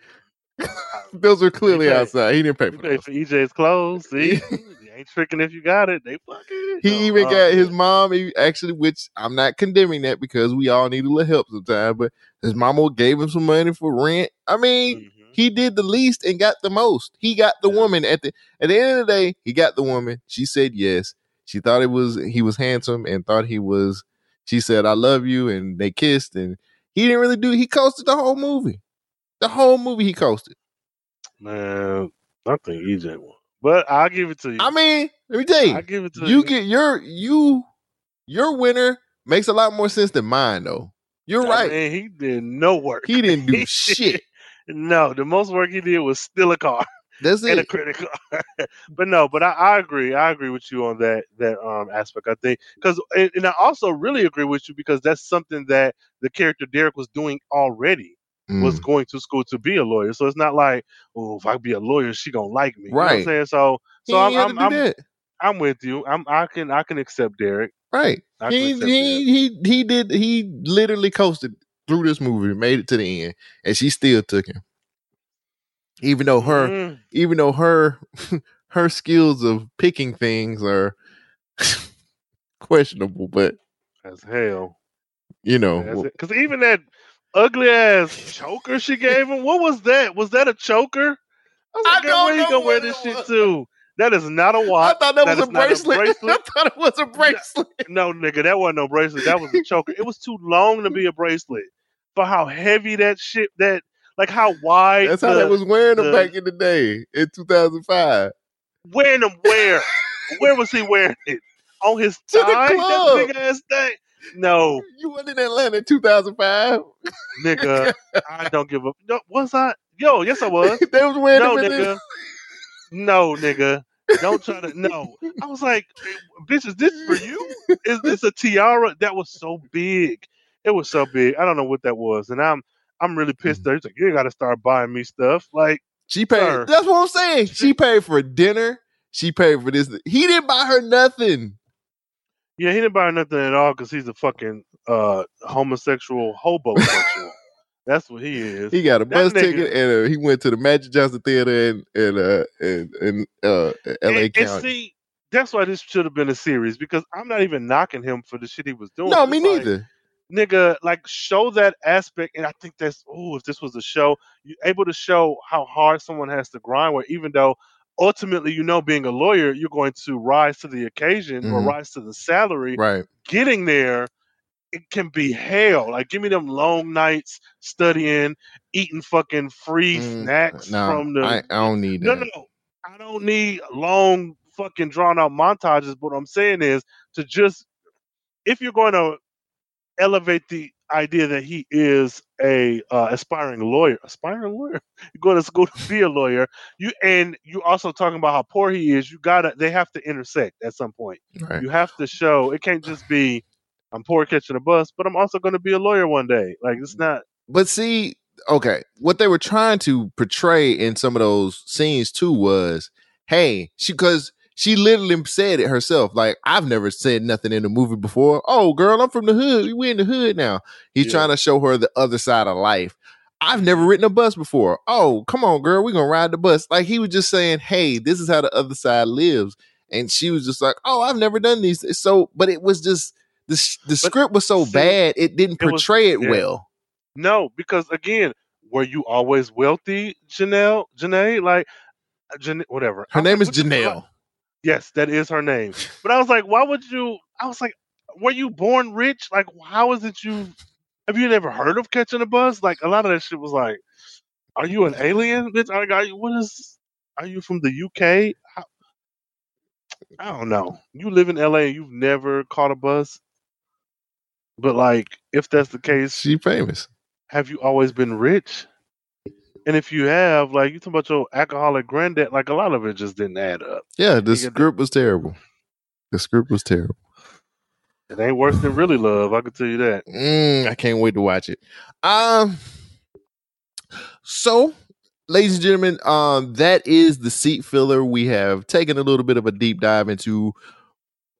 Those were clearly paid- outside. He didn't pay he for paid for EJ's clothes. See, you ain't tricking if you got it. They fucking. He No, even uh, got his mom, he actually, which I'm not condemning that because we all need a little help sometimes, but his mama gave him some money for rent. I mean, mhm. he did the least and got the most. He got the woman at the at the end of the day, he got the woman. She said yes. She thought it was he was handsome and thought he was she said, I love you, and they kissed, and he didn't really do he coasted the whole movie. The whole movie he coasted. Man, I think EJ won, but I'll give it to you. I mean, let me tell you, I give it to you you. get your you your winner makes a lot more sense than mine though. You're I right. mean, he did no work. He didn't do shit. No, the most work he did was steal a car That's and a it. credit card. but no, but I, I agree. I agree with you on that that um aspect. I think because and, and I also really agree with you because that's something that the character Derek was doing already. Was Mm. going to school to be a lawyer, so it's not like, oh, if I be a lawyer, she gonna like me. You know what I'm Right. saying? So, so I'm, I'm, I'm. I'm with you. I'm, I can, I can accept Derek. Right. Can He, accept he he he did he literally coasted through this movie, made it to the end, and she still took him. Even though her Mm, even though her her skills of picking things are questionable, but as hell. you know, Because even that ugly ass choker she gave him, what was that? Was that a choker? I was like, "Girl, don't where you gonna wear this shit was. to? That is not a watch. I thought that, was is a bracelet. I thought it was a bracelet. No, nigga, that wasn't no bracelet. That was a choker. It was too long to be a bracelet for how heavy that shit. That like how wide. That's how the- they was wearing them the- back in the day in 2005. Wearing them where? where was he wearing it? On his To the thigh? club. That big ass thing. No, You went in Atlanta in 2005. nigga, I don't give up. No, was I? Yo, yes, I was. they was wearing no, them nigga. No, nigga. Don't try to. No. I was like, bitch, is this for you? Is this a tiara? That was so big. It was so big. I don't know what that was, and I'm I'm really Mm-hmm. pissed. There. He's like, you got to start buying me stuff. Like, She paid. Sir. That's what I'm saying. She paid for dinner. She paid for this. He didn't buy her nothing. yeah, he didn't buy nothing at all because he's a fucking uh homosexual hobo. That's what he is. He got a bus ticket and uh, he went to the Magic Johnson Theater in in uh, in, in uh, L.A. and, and see, that's why this should have been a series because I'm not even knocking him for the shit he was doing. no, me like, neither. Nigga, like show that aspect. And I think that's oh, if this was a show, you're able to show how hard someone has to grind. Where even though ultimately, you know, being a lawyer, you're going to rise to the occasion or Mhm. rise to the salary. Right. Getting there, it can be hell. Like give me them long nights studying, eating fucking free Mm, snacks no, from the. I, I don't need no, that. no, I don't need long fucking drawn out montages. But what I'm saying is to just if you're going to elevate the idea that he is a uh, aspiring lawyer, aspiring lawyer, you're going to school to be a lawyer. You and you also talking about how poor he is. You gotta, they have to intersect at some point. Right. You have to show it can't just be I'm poor catching a bus, but I'm also going to be a lawyer one day. Like it's not. But see, okay, what they were trying to portray in some of those scenes too was, hey, she because she literally said it herself. Like, I've never said nothing in a movie before. Oh, girl, I'm from the hood. We in the hood now. He's Yeah. trying to show her the other side of life. I've never ridden a bus before. Oh, come on, girl, we're gonna ride the bus. Like he was just saying, hey, this is how the other side lives. And she was just like, oh, I've never done these. So, but it was just the the script was so see, bad, it didn't it was- portray it yeah. well. No, because again, were you always wealthy, Janelle? Janae, like, uh, Jan- whatever. Her I name is what the fuck? Janelle. Yes, that is her name. But I was like, why would you? I was like, were you born rich? Like, how is it you? Have you never heard of catching a bus? Like, a lot of that shit was like, are you an alien, bitch? Are, are you, what is? Are you from the UK? How, I don't know. You live in LA and you've never caught a bus. But like, if that's the case, She famous. have you always been rich? And if you have, like, you talking about your alcoholic granddad, like a lot of it just didn't add up. Yeah, this You get the- script was terrible. This group was terrible. It ain't worse than really love. I can tell you that. Mm, I can't wait to watch it. Um, so, ladies and gentlemen, um, that is the seat filler. We have taken a little bit of a deep dive into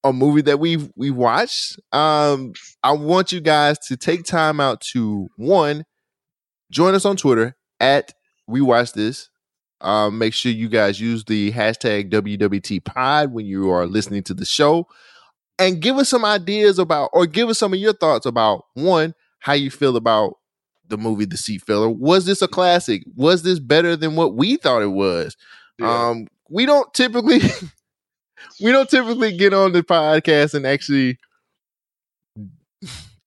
a movie that we've we've watched. Um, I want you guys to take time out to one, join us on Twitter at We Watch This. Um, make sure you guys use the hashtag WWT Pod when you are listening to the show. And give us some ideas about or give us some of your thoughts about one how you feel about the movie the seat filler. Was this a classic? Was this better than what we thought it was? Um we don't typically we don't typically get on the podcast and actually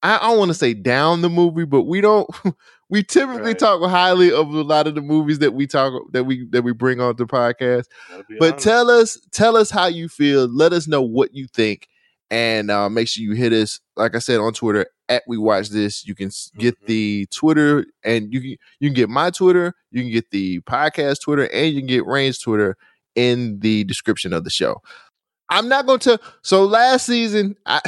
I don't want to say down the movie but we don't we typically Right. talk highly of a lot of the movies that we talk that we that we bring on the podcast but honest. tell us tell us how you feel let us know what you think and uh, make sure you hit us like i said on twitter at we watch this you can get Mm-hmm. the twitter and you can you can get my twitter you can get the podcast twitter and you can get range twitter in the description of the show i'm not going to so last season i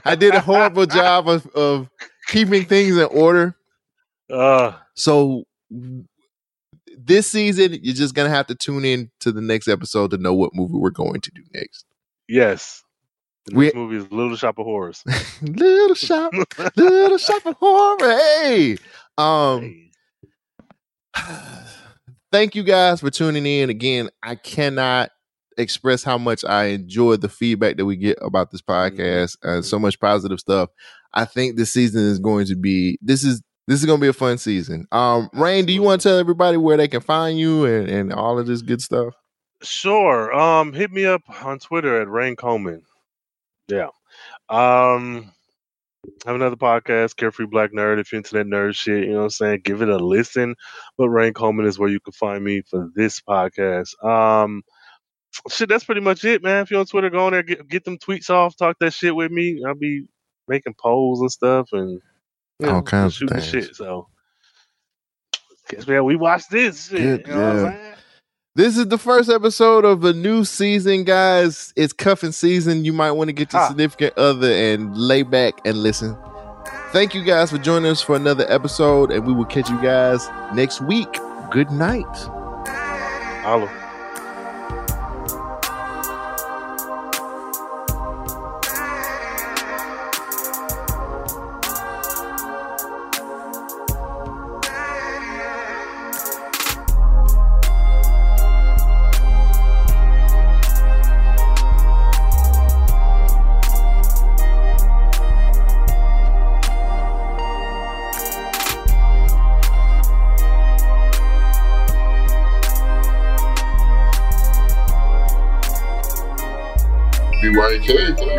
i did a horrible job of, of keeping things in order Uh, so this season, you're just gonna have to tune in to the next episode to know what movie we're going to do next. yes. The We- movie is Little Shop of Horrors. little shop, little shop of horror. Hey, um, thank you guys for tuning in. Again, I cannot express how much I enjoy the feedback that we get about this podcast and so much positive stuff. I think this season is going to be this is this is to be a fun season. Um, Rhayne, do you want to tell everybody where they can find you and, and all of this good stuff? Sure. Um, hit me up on Twitter at Rhayne Coleman. Yeah. Um, have another podcast, Carefree Black Nerd. If you're into that nerd shit, you know what I'm saying, give it a listen. But Rhayne Coleman is where you can find me for this podcast. Um, shit, that's pretty much it, man. If you're on Twitter, go on there, get get them tweets off, talk that shit with me. I'll be making polls and stuff, and know, All kinds of things. shit. So, guess man, we watched this shit. Good, you know yeah. This is the first episode of a new season, guys. It's cuffing season. You might want to get your Ha. significant other and lay back and listen. Thank you guys for joining us for another episode, and we will catch you guys next week. Good night. Holla. BYK.